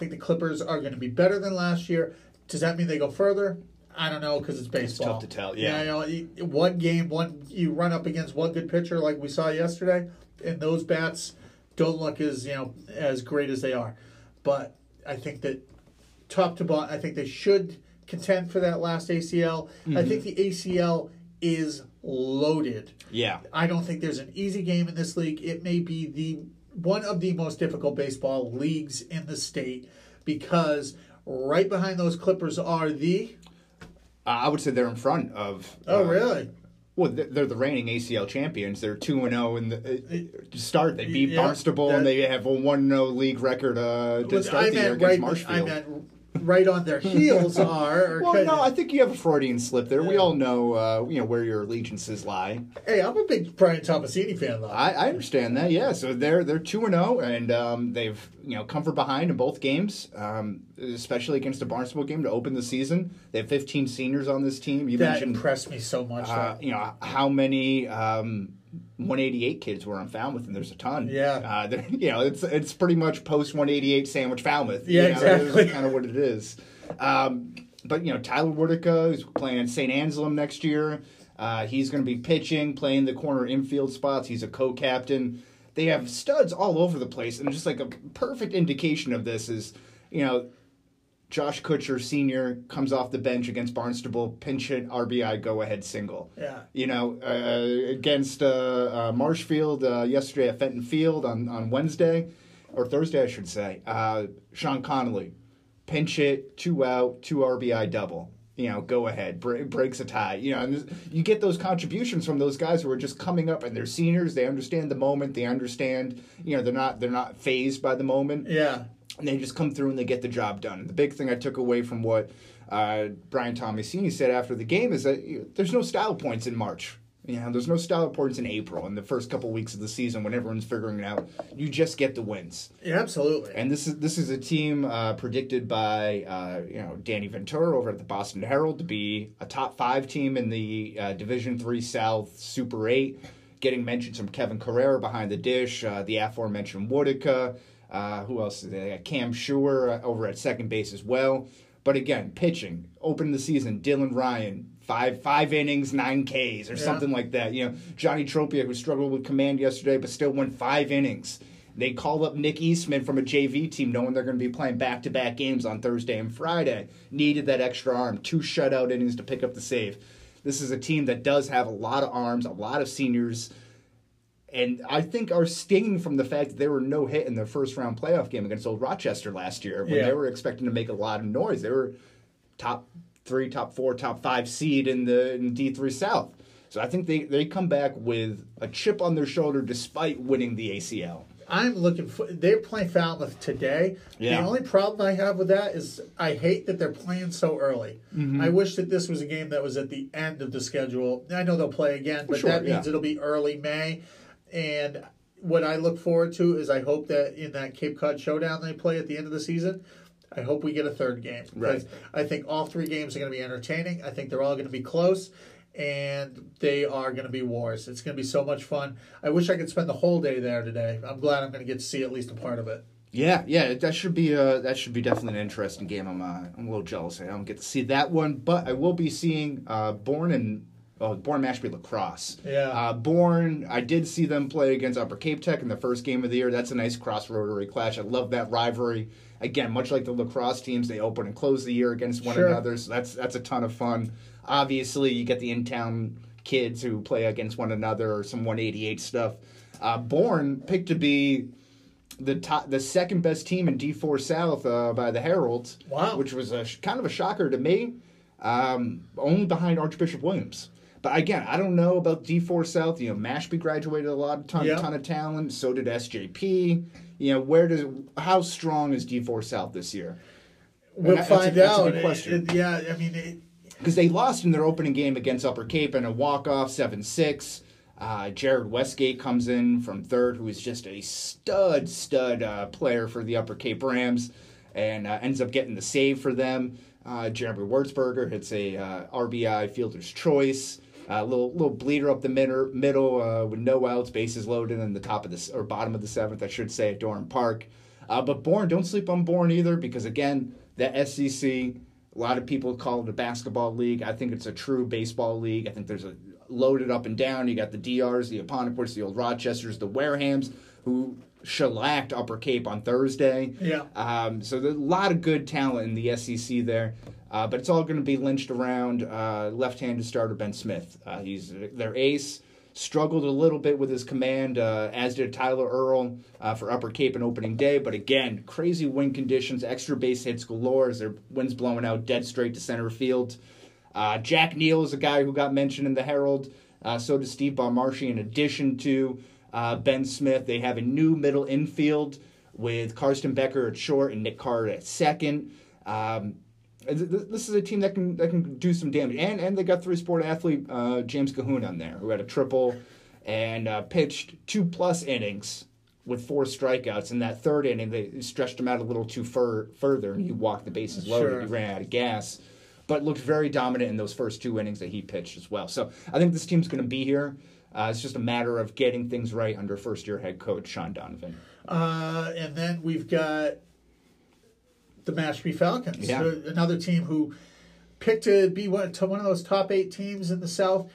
I think the Clippers are going to be better than last year. Does that mean they go further? I don't know because it's baseball. It's tough to tell, yeah. you know, one game, one you run up against one good pitcher like we saw yesterday, and those bats don't look as you know as great as they are. But I think that top to bottom, I think they should contend for that last ACL. Mm-hmm. I think the ACL is loaded. Yeah. I don't think there's an easy game in this league. It may be the one of the most difficult baseball leagues in the state because right behind those Clippers are the Uh, I would say they're in front of. oh uh, really Well, they're the reigning ACL champions. They're two and zero in the uh, start. They beat Yeah, Barnstable, and they have a one 0 league record uh, to start I the year against right. Marshfield. I meant right on their heels are. Or well, no, I think you have a Freudian slip there. We all know, uh, you know, where your allegiances lie. hey, I'm a big Brian Tomasini fan though. I, I understand that. Yeah, so they're they're two and zero, and um, they've you know come from behind in both games, um, especially against the Barnstable game to open the season. They have 15 seniors on this team. You that mentioned impressed me so much. uh, you know how many um, 188 kids were on Falmouth, and there's a ton. Yeah. uh, you know it's it's pretty much post 188 sandwich Falmouth. Yeah, you know, that's exactly. kind of what it is. Um, but you know Tyler Woodica is playing St. Anselm next year. Uh, he's going to be pitching, playing the corner infield spots. He's a co-captain. They have studs all over the place, and just like a perfect indication of this is, you know, Josh Kutcher Sr. comes off the bench against Barnstable, pinch hit, RBI, go ahead single. Yeah. You know, uh, against uh, uh, Marshfield uh, yesterday at Fenton Field on, on Wednesday, or Thursday, I should say, uh, Sean Connolly, pinch hit, two out, two RBI double. You know, go ahead, bre- breaks a tie. You know, and you get those contributions from those guys who are just coming up and they're seniors. They understand the moment. They understand. You know, they're not they're not fazed by the moment yeah. And they just come through and they get the job done. The big thing I took away from what uh, Brian Tomasini said after the game is that you know, there's no style points in March. You know, there's no style points in April in the first couple weeks of the season when everyone's figuring it out. You just get the wins. Yeah, absolutely. And this is this is a team uh, predicted by uh, you know Danny Ventura over at the Boston Herald to be a top five team in the uh, Division Three South Super Eight. Getting mentions from Kevin Carrera behind the dish, uh, the aforementioned Woodica. Uh, who else? They got Cam Schuer uh, over at second base as well. But again, pitching opened the season. Dylan Ryan five five innings, nine Ks or Yeah. something like that. You know Johnny Tropia who struggled with command yesterday, but still won five innings. They call up Nick Eastman from a JV team, knowing they're going to be playing back to back games on Thursday and Friday. Needed that extra arm, two shutout innings to pick up the save. This is a team that does have a lot of arms, a lot of seniors, and I think are stinging from the fact that they were no hit in their first round playoff game against Old Rochester last year when Yeah. they were expecting to make a lot of noise. They were top three, top four, top five seed in the in D three South. So I think they, they come back with a chip on their shoulder despite winning the ACL. I'm looking for. They're playing Falmouth today. Yeah. The only problem I have with that is I hate that they're playing so early. Mm-hmm. I wish that this was a game that was at the end of the schedule. I know they'll play again, but Sure, that means yeah. it'll be early May. And what I look forward to is I hope that in that Cape Cod showdown they play at the end of the season, I hope we get a third game. Right. I think all three games are going to be entertaining. I think they're all going to be close. And they are going to be wars. It's going to be so much fun. I wish I could spend the whole day there today. I'm glad I'm going to get to see at least a part of it. Yeah, yeah, that should be uh that should be definitely an interesting game. I'm uh, I'm a little jealous. I don't get to see that one, but I will be seeing uh, Bourne and Oh, Bourne Mashpee lacrosse. Yeah. Uh, Bourne, I did see them play against Upper Cape Tech in the first game of the year. That's a nice cross rotary clash. I love that rivalry. Again, much like the lacrosse teams, they open and close the year against one Sure. another. So that's that's a ton of fun. Obviously, you get the in town kids who play against one another or some 188 stuff. Uh, Bourne picked to be the top, the second best team in D4 South uh, by the Heralds. Wow. Which was a sh- kind of a shocker to me, um, only behind Archbishop Williams. But again, I don't know about D4 South. You know, Mashpee graduated a lot, ton, Yeah. ton of talent. So did SJP. You know, where does how strong is D4 South this year? We'll that- that's a- find that's a out. good question. It- it- yeah, I mean, because they lost in their opening game against Upper Cape in a walk-off 7-6. Uh, Jared Westgate comes in from third, who is just a stud, stud uh, player for the Upper Cape Rams, and uh, ends up getting the save for them. Uh, Jeremy Wurzberger hits a uh, RBI fielder's choice. A little little bleeder up the middle, middle uh, with no outs, bases loaded in the top of the or bottom of the seventh, I should say, at Durham Park. Uh, but Bourne, don't sleep on Bourne either, because again, the SEC, a lot of people call it a basketball league. I think it's a true baseball league. I think there's a loaded up and down. You got the DRs, the Apponequets, the old Rochesters, the Warehams, who shellacked Upper Cape on Thursday. Yeah. Um, so there's a lot of good talent in the SEC there. Uh, but it's all going to be lynched around uh, left-handed starter Ben Smith. Uh, he's their ace. Struggled a little bit with his command, uh, as did Tyler Earl uh, for Upper Cape in opening day. But again, crazy wind conditions, extra base hits galore as their wind's blowing out dead straight to center field. Uh, Jack Neal is a guy who got mentioned in the Herald. So does Steve Bonmarchi. In addition to Ben Smith, they have a new middle infield with Karsten Becker at short and Nick Carter at second. Um, this is a team that can that can do some damage, and and they got three sport athlete uh, James Cahoon on there who had a triple and uh, pitched two plus innings with four strikeouts. In that third inning, they stretched him out a little too fur- further, and he walked the bases loaded. Sure. He ran out of gas, but looked very dominant in those first two innings that he pitched as well. So I think this team's going to be here. Uh, it's just a matter of getting things right under first year head coach Sean Donovan. Uh, and then we've got the Mashpee Falcons, Yeah. uh, another team who picked to be one, to one of those top eight teams in the South.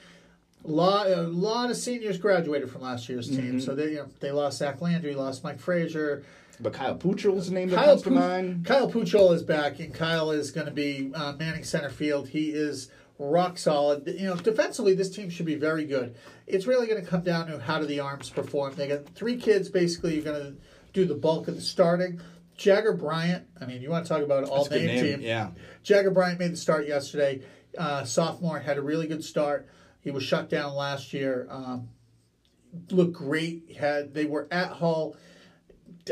A lot, a lot of seniors graduated from last year's Mm-hmm. team, so they you know, they lost Zach Landry, lost Mike Frazier. But Kyle Puchel's the name that Kyle, comes to mind. Kyle Puchol is back, and Kyle is going to be uh, manning center field. He is rock solid. You know, defensively, this team should be very good. It's really going to come down to how do the arms perform. They got three kids basically. You're going to do the bulk of the starting. Jagger Bryant. I mean, you want to talk about all name name, team? yeah. Jagger Bryant made the start yesterday. Uh, sophomore had a really good start. He was shut down last year. Um, looked great. Had they were at Hull.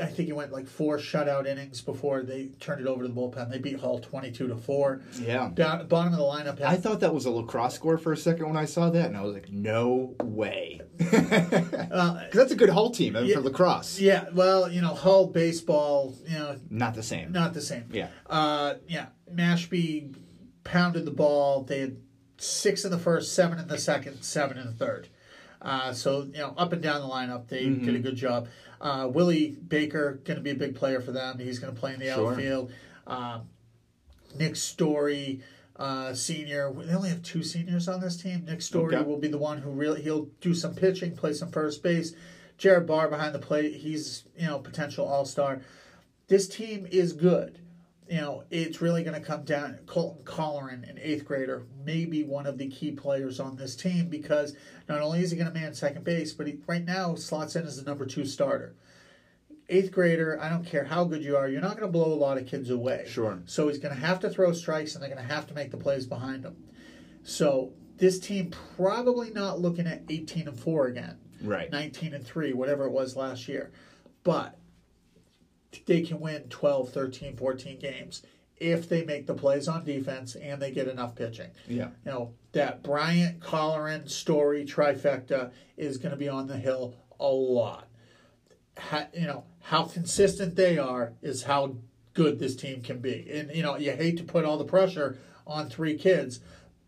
I think he went like four shutout innings before they turned it over to the bullpen. They beat Hull twenty-two to four. Yeah. Down bottom of the lineup. I thought that was a lacrosse score for a second when I saw that, and I was like, "No way!" uh, Because that's a good Hull team Yeah. for lacrosse. yeah, well, you know, Hull baseball, you know, Not the same. not the same. Yeah. Uh, yeah, Mashpee pounded the ball. They had six in the first, seven in the second, seven in the third. Uh, so you know, up and down the lineup, they Mm-hmm. did a good job. Uh, Willie Baker going to be a big player for them. He's going to play in the Sure. outfield. Um, Nick Story, uh, senior. They only have two seniors on this team. Nick Story Okay. will be the one who really he'll do some pitching, play some first base. Jared Barr behind the plate. He's you know potential all star. This team is good. You know, it's really going to come down. Colton Colleran, an eighth grader, may be one of the key players on this team because not only is he going to man second base, but he right now slots in as the number two starter. Eighth grader, I don't care how good you are, you're not going to blow a lot of kids away. Sure. So he's going to have to throw strikes, and they're going to have to make the plays behind him. So this team probably not looking at 18 and four again. Right. 19 and 3, whatever it was last year. But they can win 12, 13, 14 games if they make the plays on defense and they get enough pitching. Yeah. You know, that Bryant, Colleran, Story trifecta is going to be on the hill a lot. Ha, you know, how consistent they are is how good this team can be. And, you know, you hate to put all the pressure on three kids,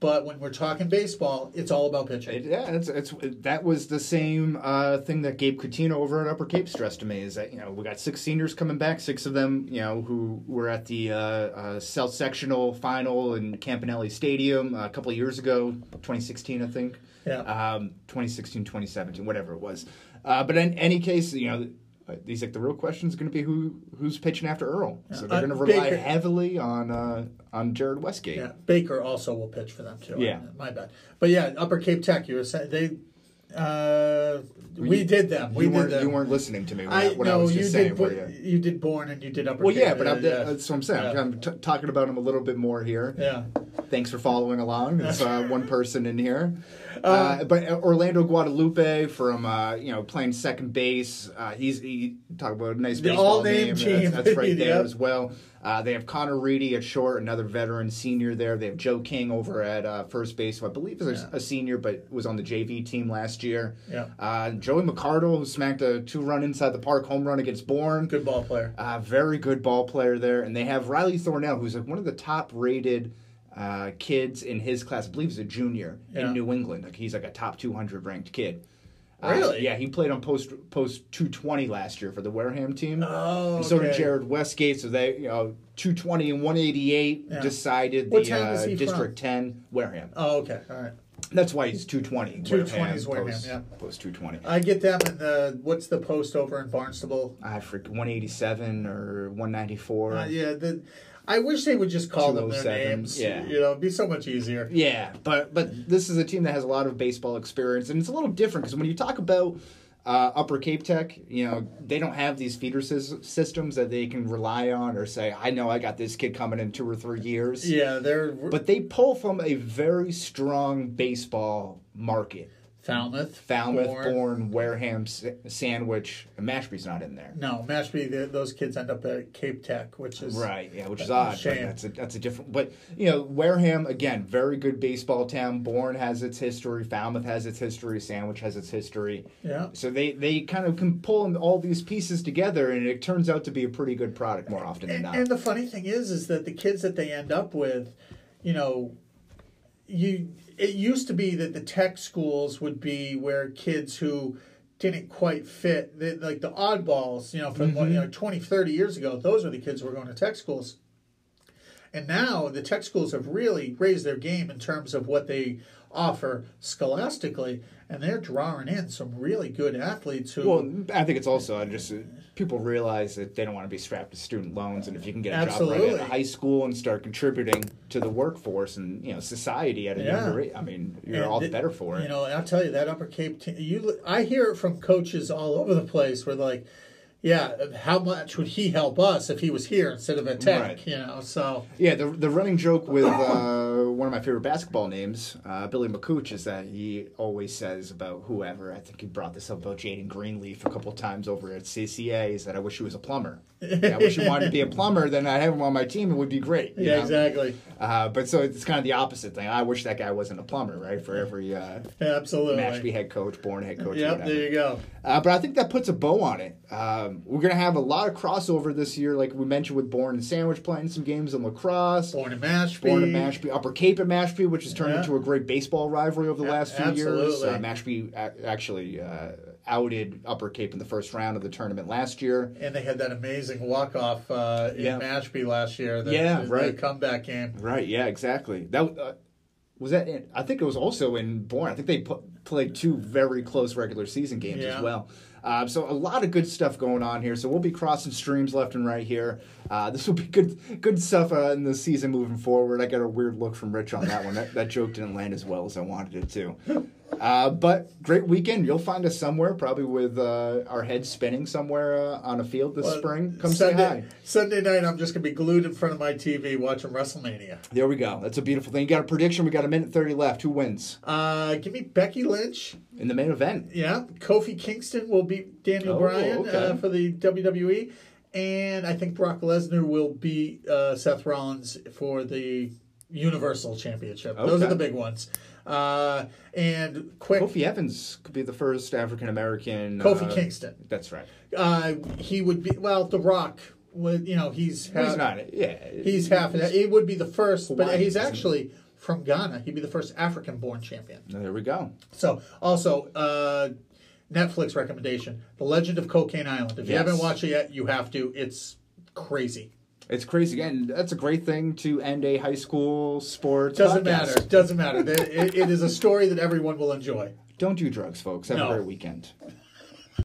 But when we're talking baseball, it's all about pitching. It- yeah, it's, it's that was the same uh, thing that Gabe Coutinho over at Upper Cape stressed to me. Is that you know we got six seniors coming back, six of them you know who were at the uh, uh, South Sectional final in Campanelli Stadium uh, a couple of years ago, 2016 I think. Yeah. Um, 2016, 2017, whatever it was. Uh, but in any case, you know. Uh, These like the real question is going to be who who's pitching after Earl. So they're Uh, going to rely Baker- heavily on uh, on Jared Westgate. Yeah, Baker also will pitch for them too. Yeah. my bad. But yeah, Upper Cape Tech. You were saying they. Uh, we You- did them. We you did weren't them. you weren't listening to me when I, I when I no, was you just did. saying Bo- you. you did Bourne and you did Upper. Well, Cape. yeah, but I'm, uh, yeah. that's what I'm saying. Yeah. I'm t- talking about them a little bit more here. Yeah. Thanks for following along. There's uh, one person in here. Uh, but Orlando Guadalupe from uh, you know playing second base. Uh, he's he talk about a nice The baseball name. team. That's, that's right there Yep. as well. Uh, they have Connor Reedy at short, another veteran senior there. They have Joe King over at uh, first base, who I believe is Yeah. a senior, but was on the JV team last year. Yeah. Uh, Joey McCardle, who smacked a two-run inside the park home run against Bourne. Good ball player. Uh, very good ball player there. And they have Riley Thornell, who's like one of the top rated uh, kids in his class. I believe he's a junior Yeah. in New England. Like he's like a top 200 ranked kid. Uh, Really? yeah, he played on post post 220 last year for the Wareham team. Oh, And so did. Jared Westgate. So they, you know, 220 and 188 Yeah. decided What the uh, District 10 Wareham. Oh, okay. All right. That's why he's 220. 220 is Wareham, post, yeah. Post 220. I get that, but the what's the post over in Barnstable? I forget 187 or 194. Uh, yeah, the, I wish they would just call them their names. yeah. you know, it'd be so much easier. Yeah, but but this is a team that has a lot of baseball experience, and it's a little different because when you talk about uh, Upper Cape Tech, you know they don't have these feeder sys- systems that they can rely on or say, "I know I got this kid coming in two or three years." Yeah, they're But they pull from a very strong baseball market. Falmouth, Falmouth, Bourne. Bourne, Wareham, Sa- Sandwich, and Mashpee's not in there. No, Mashpee. the- Those kids end up at Cape Tech, which is Right, yeah, which is odd. but shame. That's a that's a different. But you know, Wareham again, very good baseball town. Bourne has its history. Falmouth has its history. Sandwich has its history. Yeah. So they they kind of can pull all these pieces together, and it turns out to be a pretty good product more often than And, not. and the funny thing is, is that the kids that they end up with, you know, you it used to be that the tech schools would be where kids who didn't quite fit, the, like the oddballs, you know, from what, you know 20, 30 years ago, those were the kids who were going to tech schools. And now the tech schools have really raised their game in terms of what they offer scholastically, and they're drawing in some really good athletes who. well, I think it's also uh, just people realize that they don't want to be strapped to student loans, and if you can get a job right Absolutely. at high school and start contributing to the workforce and you know society at a Yeah. younger age, I mean, you're And all the th- better for it. You know, I'll tell you that Upper Cape. Te- you, I hear it from coaches all over the place. Where like, yeah, how much would he help us if he was here instead of at Tech? Right. You know, so Yeah, the the running joke with uh, one of my favorite basketball names, uh, Billy McCooch, is that he always says about whoever. I think he brought this up about Jaden Greenleaf a couple times over at CCA. Is that I wish he was a plumber. Yeah, I wish he wanted to be a plumber. Then I'd have him on my team. It would be great. yeah, know? exactly, Uh, but so it's kind of the opposite thing. I wish that guy wasn't a plumber, right? For every uh, absolutely. Mashpee head coach, Bourne head coach. Yep, there you go. Uh, but I think that puts a bow on it. Um, we're going to have a lot of crossover this year, like we mentioned with Bourne and Sandwich playing some games in lacrosse. Bourne in Mashpee. Bourne in Mashpee, Upper Cape at Mashpee, which has turned Yeah. into a great baseball rivalry over the A- last few years. absolutely. Uh, Mashpee a- actually uh, outed Upper Cape in the first round of the tournament last year. And they had that amazing walk off uh, in Yeah. Mashpee last year. The, Yeah, the, right. The comeback game. Right? Yeah, exactly. That uh, was that. In, I think it was also in Bourne. I think they put, played two very close regular season games Yeah. as well. Uh, so a lot of good stuff going on here. So we'll be crossing streams left and right here. Uh, this will be good, good stuff uh, in the season moving forward. I got a weird look from Rich on that one. That, that joke didn't land as well as I wanted it to. Uh, but great weekend. You'll find us somewhere, probably with uh, our heads spinning somewhere uh, on a field this Well, spring. Come Sunday, say hi. Sunday night, I'm just gonna be glued in front of my TV watching WrestleMania. There we go. That's a beautiful thing. You got a prediction? We got a minute thirty left. Who wins Uh, give me Becky Lynch. in the main event? Yeah, Kofi Kingston will beat Daniel Oh, Bryan okay. uh, for the WWE, and I think Brock Lesnar will beat uh, Seth Rollins for the Universal Championship. Those are the big ones. Uh, and quick, Kofi Evans could be the first African American. Kofi uh, Kingston. That's right. Uh, he would be well. The Rock would, you know, he's He's half, not. Yeah. he's half. that. It would be the first, but he's actually from Ghana. He'd be the first African-born champion. There we go. So, also, uh, Netflix recommendation: The Legend of Cocaine Island. If you haven't watched it yet, you have to. It's crazy. It's crazy, and that's a great thing to end a high school sports. Doesn't podcast. matter. Doesn't matter. It, it is a story that everyone will enjoy. Don't do drugs, folks. Have No. a great weekend.